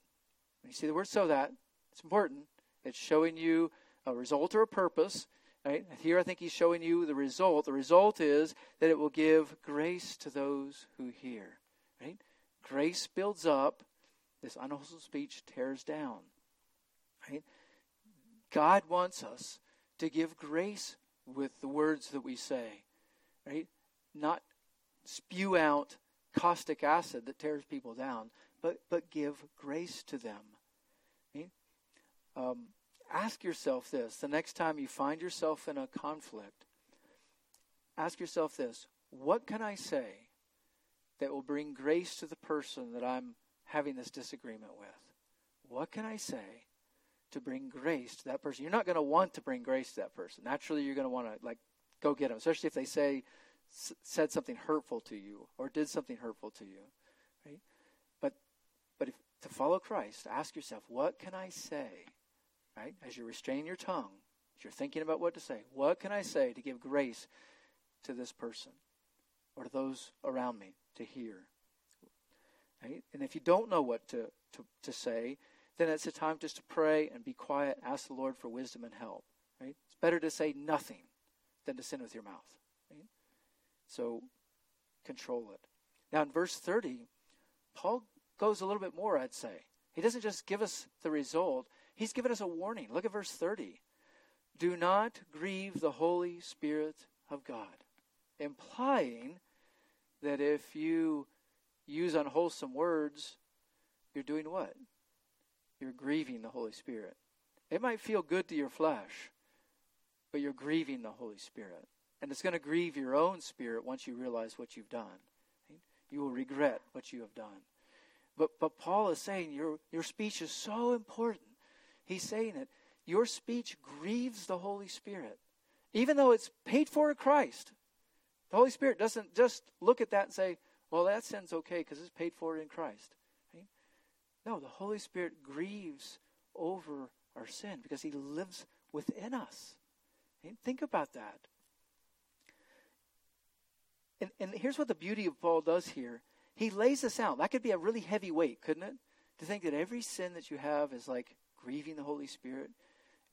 When you see the word so that, it's important. It's showing you a result or a purpose. Right? Here I think he's showing you the result. The result is that it will give grace to those who hear. Right? Grace builds up, this unwholesome speech tears down. Right? God wants us to give grace with the words that we say. Right? Not spew out caustic acid that tears people down, but, but give grace to them. Right? Um, ask yourself this the next time you find yourself in a conflict. Ask yourself this what can I say that will bring grace to the person that I'm having this disagreement with? What can I say to bring grace to that person? You're not going to want to bring grace to that person. Naturally, you're going to want to like go get them, especially if they say s- said something hurtful to you or did something hurtful to you, right? But but if, to follow Christ, ask yourself, what can I say, right? As you restrain your tongue, as you're thinking about what to say, what can I say to give grace to this person or to those around me to hear? Right? And if you don't know what to, to, to say, then it's a time just to pray and be quiet, ask the Lord for wisdom and help. Right? It's better to say nothing than to sin with your mouth. Right? So control it. Now in verse 30, Paul goes a little bit more, I'd say. He doesn't just give us the result, he's given us a warning. Look at verse 30. Do not grieve the Holy Spirit of God, implying that if you use unwholesome words, you're doing what? You're grieving the Holy Spirit. It might feel good to your flesh, but you're grieving the Holy Spirit. And it's going to grieve your own spirit once you realize what you've done. You will regret what you have done. But, but Paul is saying your, your speech is so important. He's saying it. Your speech grieves the Holy Spirit, even though it's paid for in Christ. The Holy Spirit doesn't just look at that and say, well, that sin's okay because it's paid for in Christ. Right? No, the Holy Spirit grieves over our sin because He lives within us. Right? Think about that. And, and here's what the beauty of Paul does here. He lays this out. That could be a really heavy weight, couldn't it? To think that every sin that you have is like grieving the Holy Spirit.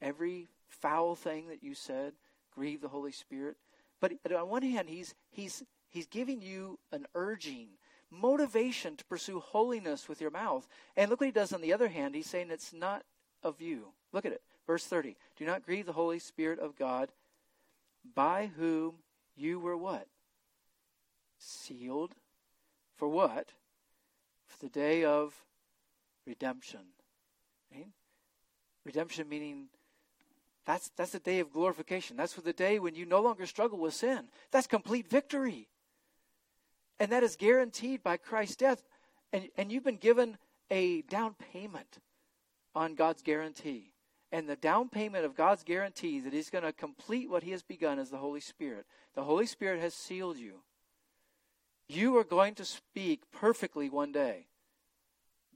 Every foul thing that you said grieve the Holy Spirit. But, on one hand, he's he's he's giving you an urging, motivation to pursue holiness with your mouth. And look what he does on the other hand. He's saying it's not of you. Look at it. Verse 30. Do not grieve the Holy Spirit of God, by whom you were what? Sealed. For what? For the day of redemption. Right? Redemption meaning that's that's the day of glorification. That's the day when you no longer struggle with sin. That's complete victory. And that is guaranteed by Christ's death. And, and you've been given a down payment on God's guarantee. And the down payment of God's guarantee that He's going to complete what He has begun is the Holy Spirit. The Holy Spirit has sealed you. You are going to speak perfectly one day.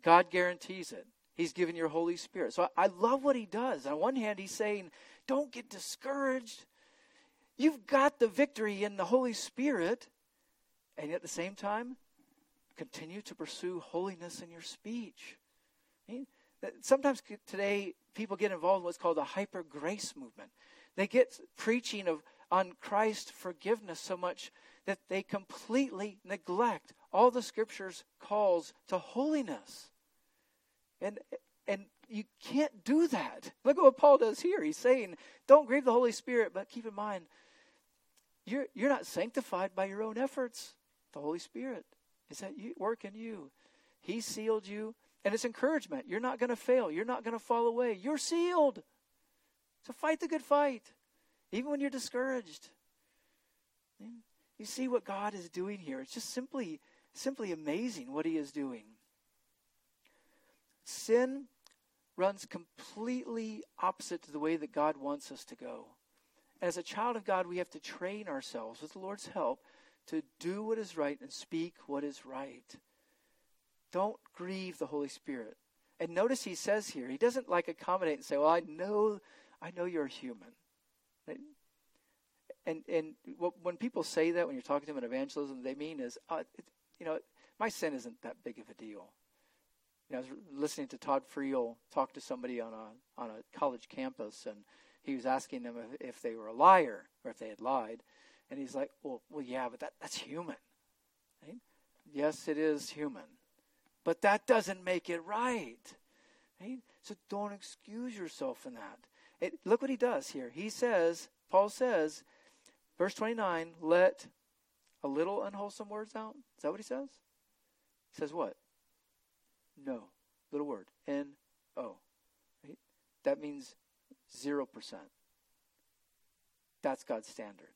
God guarantees it. He's given your Holy Spirit. So I, I love what He does. On one hand, He's saying, don't get discouraged. You've got the victory in the Holy Spirit. And at the same time, continue to pursue holiness in your speech. Sometimes today, people get involved in what's called the hyper grace movement. They get preaching of on Christ forgiveness so much that they completely neglect all the scriptures calls to holiness. And and you can't do that. Look at what Paul does here. He's saying, don't grieve the Holy Spirit, but keep in mind, you're you're not sanctified by your own efforts. The Holy Spirit is at you, work in you. He sealed you, and it's encouragement. You're not going to fail. You're not going to fall away. You're sealed. So fight the good fight, even when you're discouraged. You see what God is doing here. It's just simply, simply amazing what He is doing. Sin runs completely opposite to the way that God wants us to go. As a child of God, we have to train ourselves with the Lord's help to do what is right and speak what is right. Don't grieve the Holy Spirit. And notice he says here, he doesn't like accommodate and say, "Well, I know, I know you're human." And and when people say that when you're talking to them in evangelism, they mean is, uh, it, you know, my sin isn't that big of a deal. You know, I was listening to Todd Friel talk to somebody on a on a college campus, and he was asking them if, if they were a liar or if they had lied, and he's like, well, well, yeah, but that, that's human. Right? Yes, it is human. But that doesn't make it right. Right? So don't excuse yourself in that. It, look what he does here. He says, Paul says, verse 29, let a little unwholesome words out. Is that what he says? He says what? No. Little word. N O. Right? That means 0%. That's God's standard.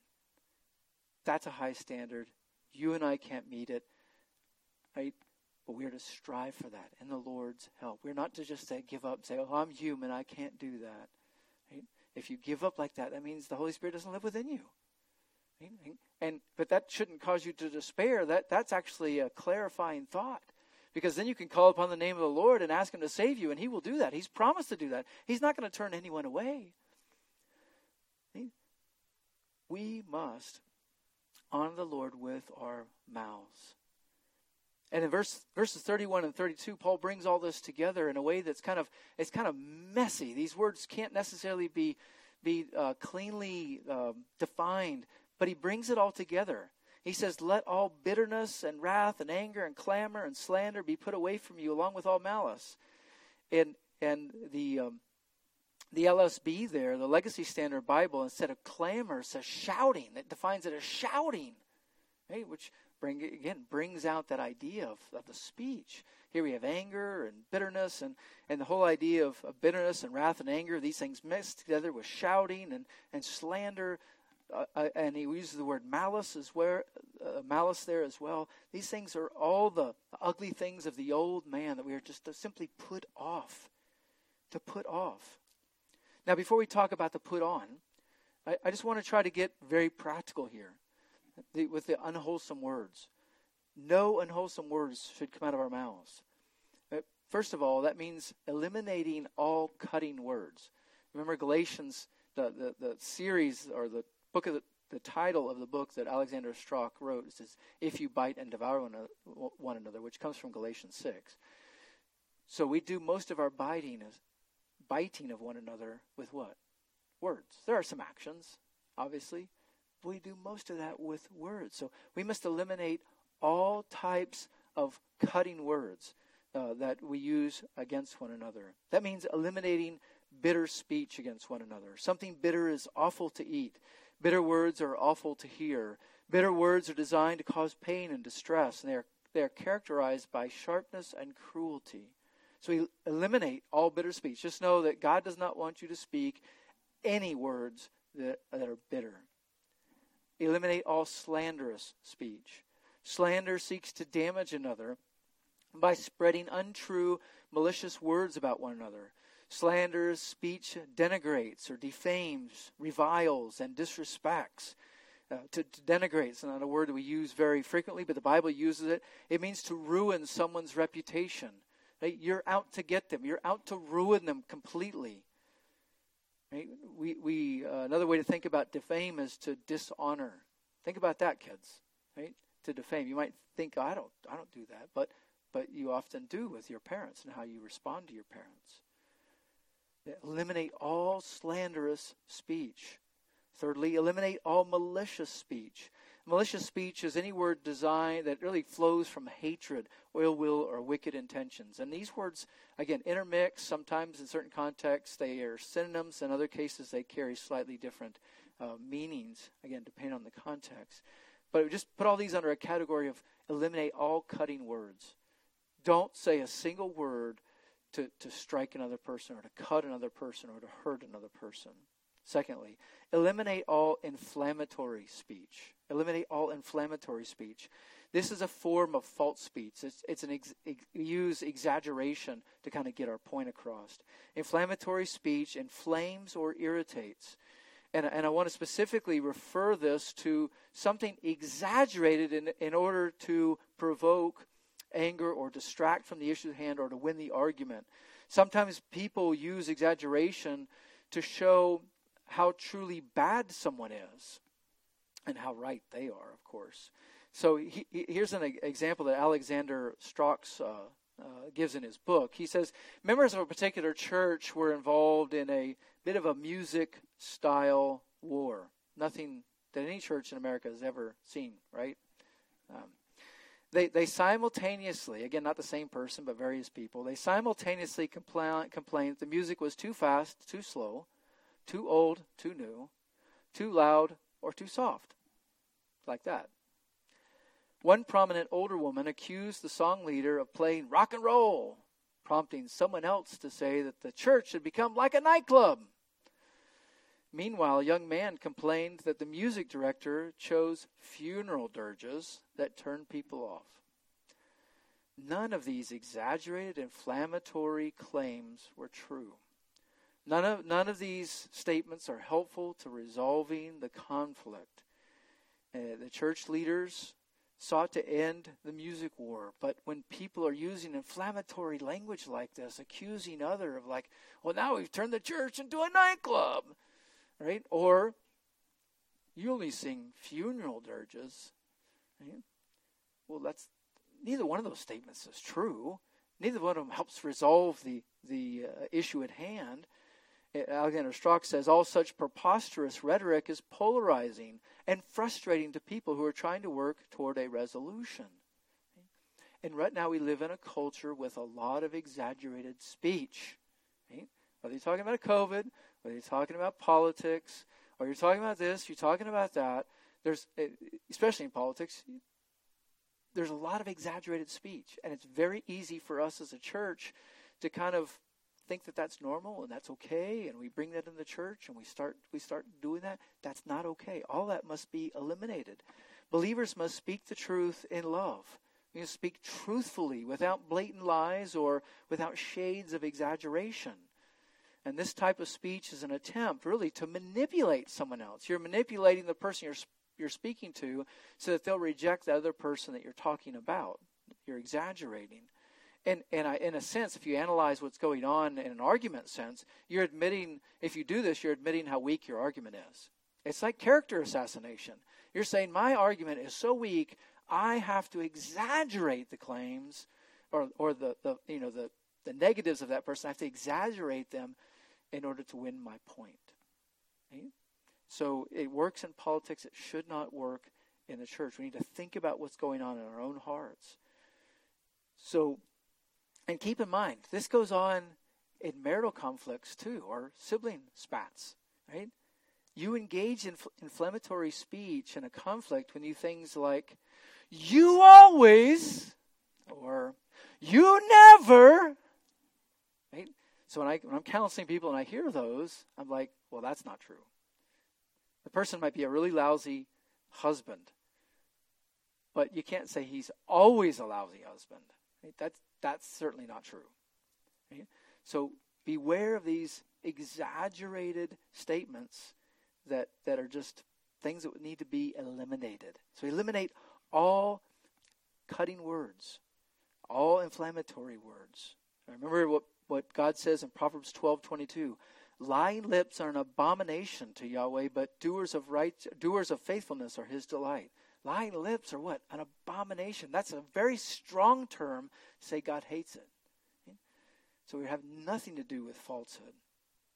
That's a high standard. You and I can't meet it, right? But we are to strive for that in the Lord's help. We're not to just say, give up, say, oh, I'm human, I can't do that. Right? If you give up like that, that means the Holy Spirit doesn't live within you. And but that shouldn't cause you to despair. That that's actually a clarifying thought. Because then you can call upon the name of the Lord and ask him to save you, and he will do that. He's promised to do that. He's not going to turn anyone away. We must honor the Lord with our mouths. And in verse, verses 31 and 32, Paul brings all this together in a way that's kind of it's kind of messy. These words can't necessarily be be uh, cleanly um, defined, but he brings it all together. He says, "Let all bitterness and wrath and anger and clamor and slander be put away from you, along with all malice." And and the um, the LSB there, the Legacy Standard Bible, instead of clamor, says shouting. It defines it as shouting? Which bring again brings out that idea of, of the speech. Here we have anger and bitterness and, and the whole idea of, of bitterness and wrath and anger, these things mixed together with shouting and, and slander. Uh, uh, and he uses the word malice as well, uh, malice there as well. These things are all the ugly things of the old man that we are just to simply put off. To put off. Now, before we talk about the put on, I, I just want to try to get very practical here the, with the unwholesome words. No unwholesome words should come out of our mouths. Uh, first of all, that means eliminating all cutting words. Remember Galatians, the, the, the series or the book of the, the title of the book that Alexander Strauch wrote says, If You Bite and Devour one another, which comes from Galatians 6. So we do most of our biting as biting of one another with what? Words. There are some actions, obviously, we do most of that with words. So we must eliminate all types of cutting words uh, that we use against one another. That means eliminating bitter speech against one another. Something bitter is awful to eat. Bitter words are awful to hear. Bitter words are designed to cause pain and distress, and they are, they are characterized by sharpness and cruelty. So eliminate all bitter speech. Just know that God does not want you to speak any words that, that are bitter. Eliminate all slanderous speech. Slander seeks to damage another by spreading untrue, malicious words about one another. Slanderous speech denigrates or defames, reviles, and disrespects. Uh, to, to denigrate is not a word we use very frequently, but the Bible uses it. It means to ruin someone's reputation. Right? You're out to get them, you're out to ruin them completely. Right? We, we, uh, another way to think about defame is to dishonor. Think about that, kids. Right? To defame. You might think, oh, I don't, I don't do that, but, but you often do with your parents and how you respond to your parents. Eliminate all slanderous speech. Thirdly, eliminate all malicious speech. Malicious speech is any word designed that really flows from hatred, ill will, or wicked intentions. And these words, again, intermix. Sometimes in certain contexts they are synonyms. In other cases they carry slightly different uh, meanings, again, depending on the context. But just put all these under a category of eliminate all cutting words. Don't say a single word to, to strike another person or to cut another person or to hurt another person. Secondly, eliminate all inflammatory speech. Eliminate all inflammatory speech. This is a form of false speech. It's, it's an ex, ex, use exaggeration to kind of get our point across. Inflammatory speech inflames or irritates. And, and I want to specifically refer this to something exaggerated in, in order to provoke anger or distract from the issue at hand or to win the argument. Sometimes people use exaggeration to show how truly bad someone is and how right they are, of course. So he, here's an example that Alexander Strauch uh, uh, gives in his book. He says members of a particular church were involved in a bit of a music style war. Nothing that any church in America has ever seen, right? Um, they, they simultaneously, again, not the same person, but various people, they simultaneously complain, complained that the music was too fast, too slow, too old, too new, too loud, or too soft. Like that. One prominent older woman accused the song leader of playing rock and roll, prompting someone else to say that the church had become like a nightclub. Meanwhile, a young man complained that the music director chose funeral dirges that turned people off. None of these exaggerated, inflammatory claims were true. None of, none of these statements are helpful to resolving the conflict. Uh, the church leaders sought to end the music war, but when people are using inflammatory language like this, accusing other of like, well, now we've turned the church into a nightclub, right? Or you only sing funeral dirges. Right? Well, that's neither one of those statements is true. Neither one of them helps resolve the the uh, issue at hand. Alexander Strauch says all such preposterous rhetoric is polarizing and frustrating to people who are trying to work toward a resolution. And right now we live in a culture with a lot of exaggerated speech. Right? Whether you're talking about COVID, whether you're talking about politics, or you're talking about this, you're talking about that, there's, especially in politics, there's a lot of exaggerated speech. And it's very easy for us as a church to kind of think that that's normal and that's okay and we bring that in the church and we start we start doing that. That's not okay. All that must be eliminated. Believers must speak the truth in love. We must speak truthfully without blatant lies or without shades of exaggeration and this type of speech is an attempt really to manipulate someone else you're manipulating the person you're you're speaking to so that they'll reject the other person that you're talking about you're exaggerating and and I, in a sense, if you analyze what's going on in an argument sense, you're admitting. If you do this, you're admitting how weak your argument is. It's like character assassination. You're saying my argument is so weak, I have to exaggerate the claims, or or the, the you know the the negatives of that person. I have to exaggerate them in order to win my point. Right? So it works in politics. It should not work in the church. We need to think about what's going on in our own hearts. So and keep in mind, this goes on in marital conflicts too, or sibling spats, right? You engage in inflammatory speech in a conflict when you things like, you always, or you never, right? So when, I, when I'm counseling people and I hear those, I'm like, well, that's not true. The person might be a really lousy husband, but you can't say he's always a lousy husband. Right? That's, that's certainly not true. Right? So beware of these exaggerated statements that, that are just things that need to be eliminated. So eliminate all cutting words, all inflammatory words. Remember what, what God says in Proverbs 12 22. Lying lips are an abomination to Yahweh, but doers of right doers of faithfulness are his delight. Lying lips are what? An abomination. That's a very strong term say God hates it. So we have nothing to do with falsehood.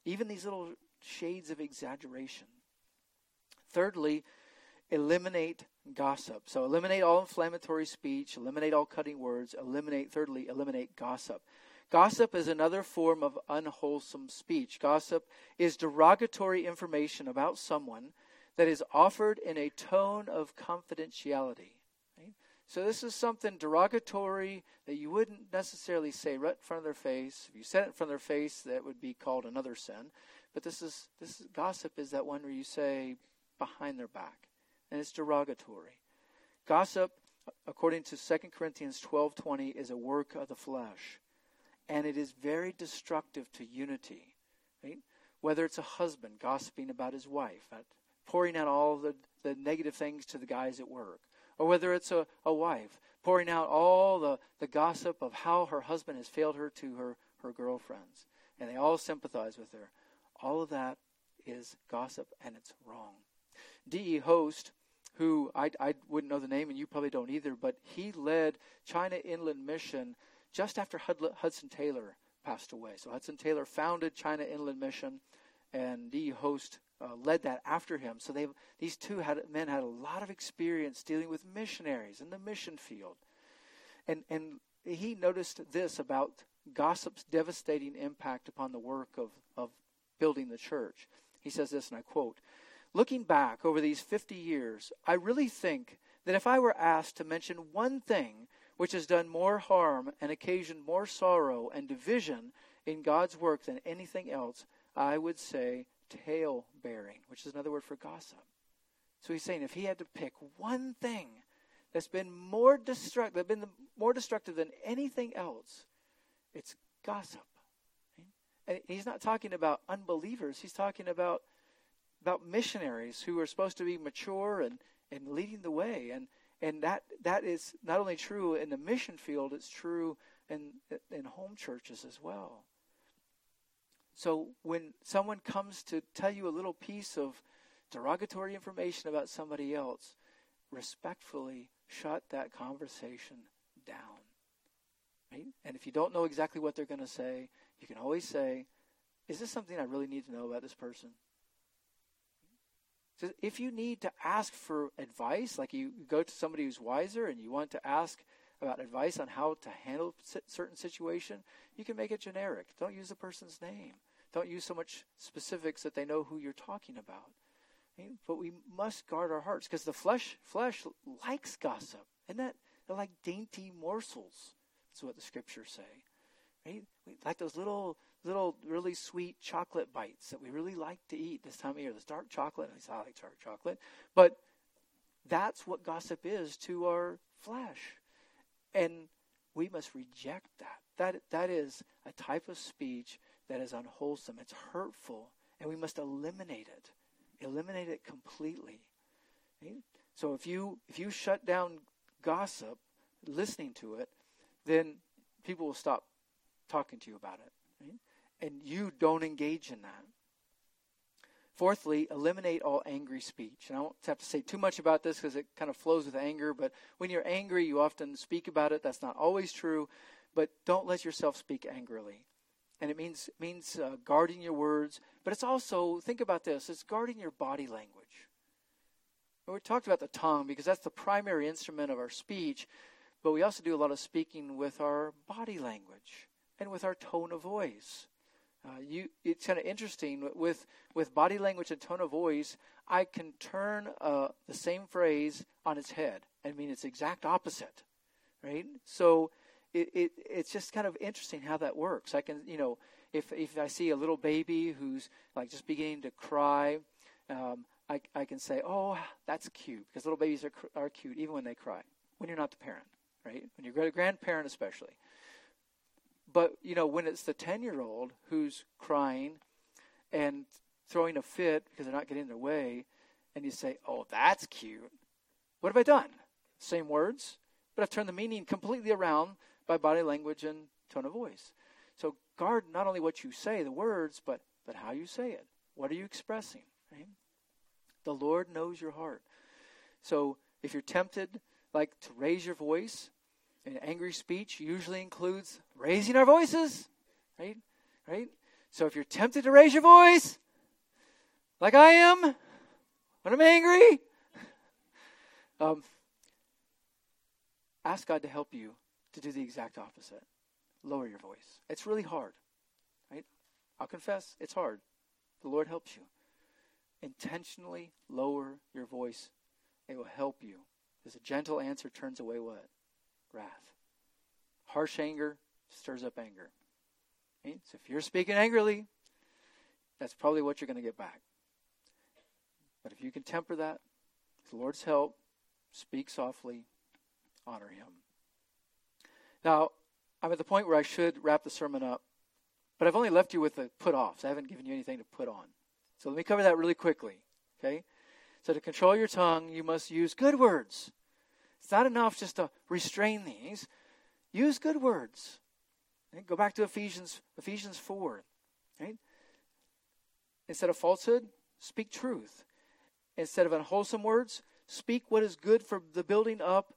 Even these little shades of exaggeration. Thirdly, eliminate gossip. So eliminate all inflammatory speech, eliminate all cutting words, eliminate, thirdly, eliminate gossip. Gossip is another form of unwholesome speech. Gossip is derogatory information about someone that is offered in a tone of confidentiality. So this is something derogatory that you wouldn't necessarily say right in front of their face. If you said it in front of their face, that would be called another sin. But this is this is, gossip is that one where you say behind their back, and it's derogatory. Gossip, according to 2 Corinthians 12:20, is a work of the flesh, and it is very destructive to unity. Right? Whether it's a husband gossiping about his wife, pouring out all the, the negative things to the guys at work, or whether it's a, a wife pouring out all the, the gossip of how her husband has failed her to her, her girlfriends, and they all sympathize with her. All of that is gossip, and it's wrong. D.E. Hoste, who I, I wouldn't know the name, and you probably don't either, but he led China Inland Mission just after Hudson Taylor passed away. So Hudson Taylor founded China Inland Mission, and D. Hoste uh, led that after him. So they these two had men had a lot of experience dealing with missionaries in the mission field, and and he noticed this about gossip's devastating impact upon the work of of building the church. He says this, and I quote: "Looking back over these fifty years, I really think that if I were asked to mention one thing." Which has done more harm and occasioned more sorrow and division in God's work than anything else, I would say tale bearing, which is another word for gossip. So he's saying if he had to pick one thing that's been more destructive, been more destructive than anything else, it's gossip. And he's not talking about unbelievers. He's talking about about missionaries who are supposed to be mature and, and leading the way. And and that that is not only true in the mission field, it's true in in home churches as well. So when someone comes to tell you a little piece of derogatory information about somebody else, respectfully shut that conversation down. Right? And if you don't know exactly what they're going to say, you can always say, Is this something I really need to know about this person? So if you need to ask for advice, like you go to somebody who's wiser and you want to ask about advice on how to handle a certain situation, you can make it generic. Don't use the person's name. Don't use so much specifics that they know who you're talking about. But we must guard our hearts because the flesh flesh likes gossip. Isn't that they're like dainty morsels? That's what the scriptures say. Right? Like those little little really sweet chocolate bites that we really like to eat this time of year. This dark chocolate. I like dark chocolate. But that's what gossip is to our flesh. And we must reject that. That that is a type of speech that is unwholesome. It's hurtful, and we must eliminate it. Eliminate it completely. So if you if you shut down gossip, listening to it, then people will stop talking to you about it. Right? And you don't engage in that. Fourthly, eliminate all angry speech. And I won't have to say too much about this because it kind of flows with anger, but when you're angry, you often speak about it. That's not always true, but don't let yourself speak angrily and it means means uh, guarding your words, but it's also think about this: it's guarding your body language. we talked about the tongue because that's the primary instrument of our speech, but we also do a lot of speaking with our body language and with our tone of voice. Uh, you, it's kind of interesting with with body language and tone of voice. I can turn uh, the same phrase on its head and mean its exact opposite, right? So it, it, it's just kind of interesting how that works. I can, you know, if if I see a little baby who's like just beginning to cry, um, I, I can say, "Oh, that's cute," because little babies are are cute even when they cry. When you're not the parent, right? When you're a grandparent, especially. But you know, when it's the ten-year-old who's crying and throwing a fit because they're not getting their way, and you say, "Oh, that's cute," what have I done? Same words, but I've turned the meaning completely around by body language and tone of voice. So guard not only what you say, the words, but but how you say it. What are you expressing? Right? The Lord knows your heart. So if you're tempted, like to raise your voice, an angry speech usually includes raising our voices, right? Right? So if you're tempted to raise your voice, like I am, when I'm angry, um, ask God to help you to do the exact opposite. Lower your voice. It's really hard, right? I'll confess, it's hard. The Lord helps you. Intentionally lower your voice. It will help you. Because a gentle answer turns away what? Wrath. Harsh anger stirs up anger. So if you're speaking angrily, that's probably what you're going to get back. But if you can temper that, with the Lord's help, speak softly, honor Him. Now, I'm at the point where I should wrap the sermon up, but I've only left you with the put offs. I haven't given you anything to put on. So let me cover that really quickly. Okay? So to control your tongue, you must use good words. It's not enough just to restrain these. Use good words. Okay? Go back to Ephesians Ephesians 4. Right? Instead of falsehood, speak truth. Instead of unwholesome words, speak what is good for the building up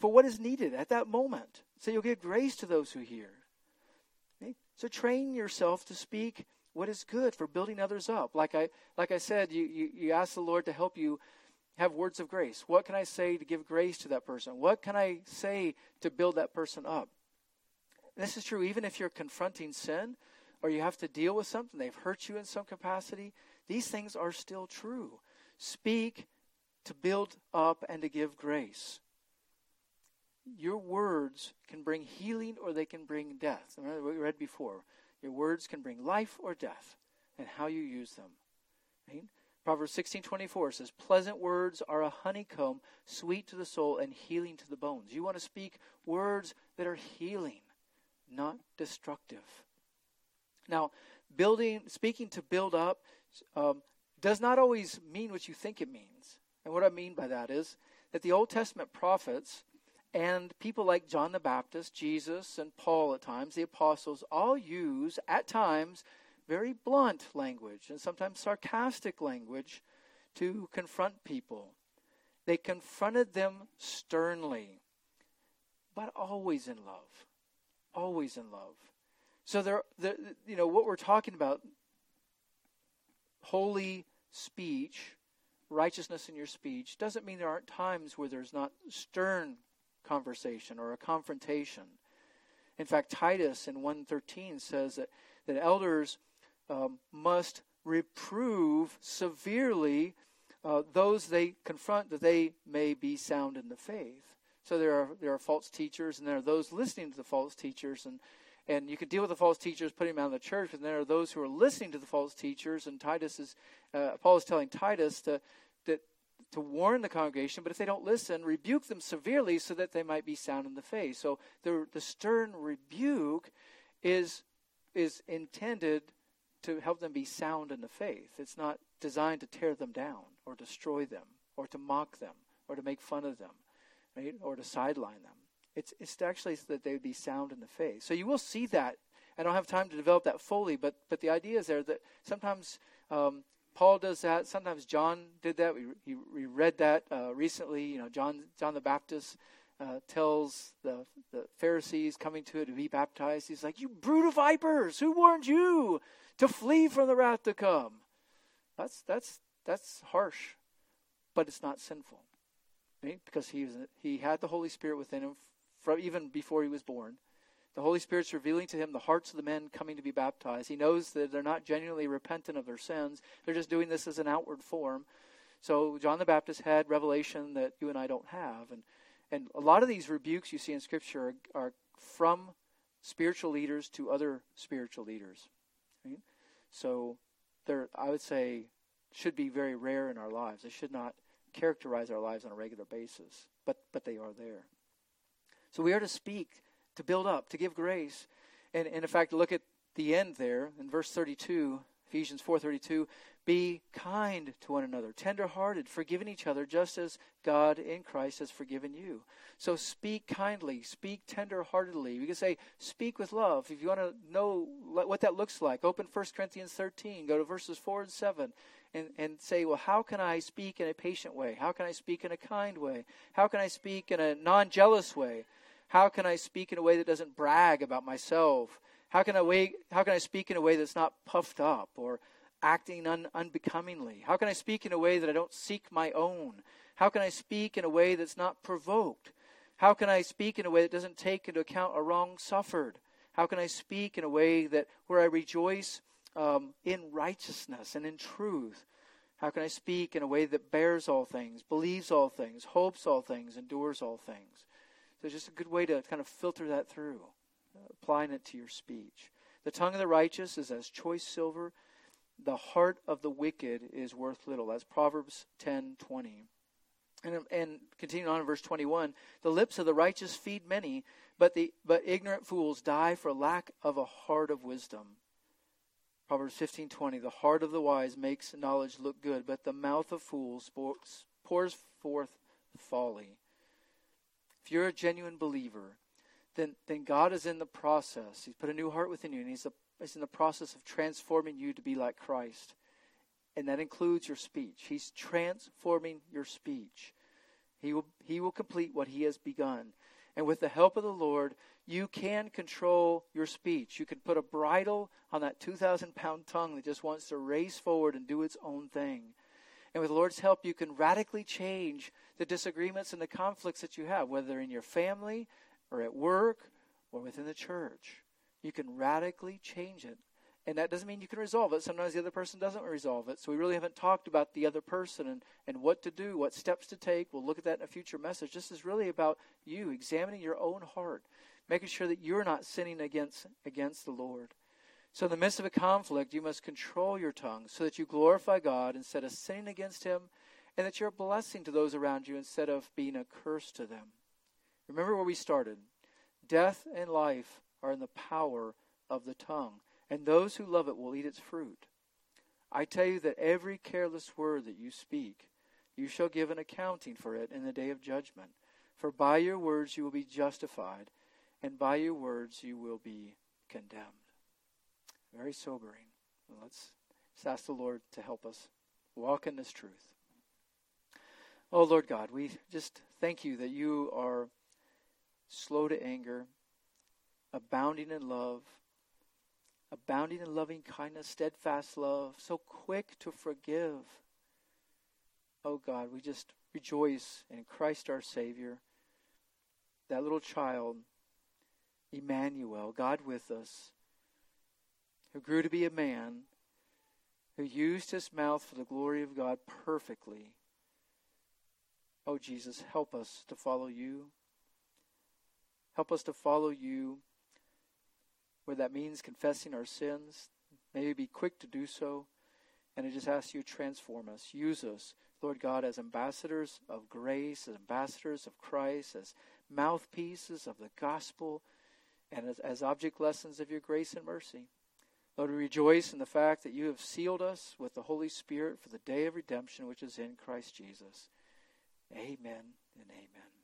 for what is needed at that moment. So you'll give grace to those who hear. Okay? So train yourself to speak what is good for building others up. Like I like I said, you, you, you ask the Lord to help you have words of grace. What can I say to give grace to that person? What can I say to build that person up? And this is true even if you're confronting sin or you have to deal with something, they've hurt you in some capacity. These things are still true. Speak to build up and to give grace your words can bring healing or they can bring death. Remember what we read before. Your words can bring life or death. and how you use them. Right? Proverbs 16:24 says, "Pleasant words are a honeycomb, sweet to the soul and healing to the bones." You want to speak words that are healing, not destructive. Now, building, speaking to build up, um, does not always mean what you think it means. And what I mean by that is that the Old Testament prophets and people like John the Baptist, Jesus, and Paul at times, the apostles, all use at times very blunt language and sometimes sarcastic language to confront people. They confronted them sternly, but always in love. Always in love. So there, the, you know, what we're talking about, holy speech, righteousness in your speech, doesn't mean there aren't times where there's not stern conversation or a confrontation. In fact, Titus in 113 says that, that elders um, must reprove severely uh, those they confront that they may be sound in the faith. So there are there are false teachers, and there are those listening to the false teachers, and and you can deal with the false teachers, putting them out of the church. And there are those who are listening to the false teachers, and Titus is uh, Paul is telling Titus to that to warn the congregation, but if they don't listen, rebuke them severely so that they might be sound in the faith. So the the stern rebuke is is intended to help them be sound in the faith. It's not designed to tear them down or destroy them or to mock them or to make fun of them, right? Or to sideline them. It's it's actually so that they would be sound in the faith. So you will see that. I don't have time to develop that fully, but but the idea is there that sometimes um, Paul does that. Sometimes John did that. We, he, we read that uh, recently. You know, John John the Baptist uh, tells the, the Pharisees coming to it to be baptized. He's like, "You brood of vipers! Who warned you to flee from the wrath to come?" That's that's that's harsh, but it's not sinful, right? Because he was he had the Holy Spirit within him from even before he was born. The Holy Spirit's revealing to him the hearts of the men coming to be baptized. He knows that they're not genuinely repentant of their sins. They're just doing this as an outward form. So John the Baptist had revelation that you and I don't have. And, and a lot of these rebukes you see in Scripture are, are from spiritual leaders to other spiritual leaders. So they're, I would say, should be very rare in our lives. They should not characterize our lives on a regular basis, but, but they are there. So we are to speak to build up, to give grace. And, and in fact, look at the end there in verse 32, Ephesians 4:32, be kind to one another, tender-hearted, forgiving each other just as God in Christ has forgiven you. So speak kindly, speak tender-heartedly. We can say speak with love. If you want to know what that looks like, open 1 Corinthians 13, go to verses 4 and 7 and, and say, well, how can I speak in a patient way? How can I speak in a kind way? How can I speak in a non-jealous way? How can I speak in a way that doesn't brag about myself? How can I, way, how can I speak in a way that's not puffed up or acting un, unbecomingly? How can I speak in a way that I don't seek my own? How can I speak in a way that's not provoked? How can I speak in a way that doesn't take into account a wrong suffered? How can I speak in a way that where I rejoice um, in righteousness and in truth? How can I speak in a way that bears all things, believes all things, hopes all things, endures all things? So just a good way to kind of filter that through, applying it to your speech. The tongue of the righteous is as choice silver. The heart of the wicked is worth little. That's Proverbs 10:20. And, and continuing on in verse 21, the lips of the righteous feed many, but the but ignorant fools die for lack of a heart of wisdom. Proverbs 15:20, the heart of the wise makes knowledge look good, but the mouth of fools pours forth folly. If you're a genuine believer, then, then God is in the process. He's put a new heart within you, and he's, a, he's in the process of transforming you to be like Christ. And that includes your speech. He's transforming your speech. He will, he will complete what he has begun. And with the help of the Lord, you can control your speech. You can put a bridle on that 2,000 pound tongue that just wants to race forward and do its own thing. And with the Lord's help, you can radically change the disagreements and the conflicts that you have, whether in your family or at work or within the church. You can radically change it. And that doesn't mean you can resolve it. Sometimes the other person doesn't resolve it. So we really haven't talked about the other person and, and what to do, what steps to take. We'll look at that in a future message. This is really about you examining your own heart, making sure that you're not sinning against against the Lord. So, in the midst of a conflict, you must control your tongue so that you glorify God instead of sinning against Him, and that you're a blessing to those around you instead of being a curse to them. Remember where we started. Death and life are in the power of the tongue, and those who love it will eat its fruit. I tell you that every careless word that you speak, you shall give an accounting for it in the day of judgment. For by your words you will be justified, and by your words you will be condemned. Very sobering. Let's just ask the Lord to help us walk in this truth. Oh, Lord God, we just thank you that you are slow to anger, abounding in love, abounding in loving kindness, steadfast love, so quick to forgive. Oh God, we just rejoice in Christ our Savior, that little child, Emmanuel, God with us, who grew to be a man, who used his mouth for the glory of God perfectly. Oh Jesus, help us to follow you. Help us to follow you where that means confessing our sins. May we be quick to do so. And I just ask you transform us. Use us, Lord God, as ambassadors of grace, as ambassadors of Christ, as mouthpieces of the gospel, and as, as object lessons of your grace and mercy. Lord, we rejoice in the fact that you have sealed us with the Holy Spirit for the day of redemption which is in Christ Jesus. Amen and amen.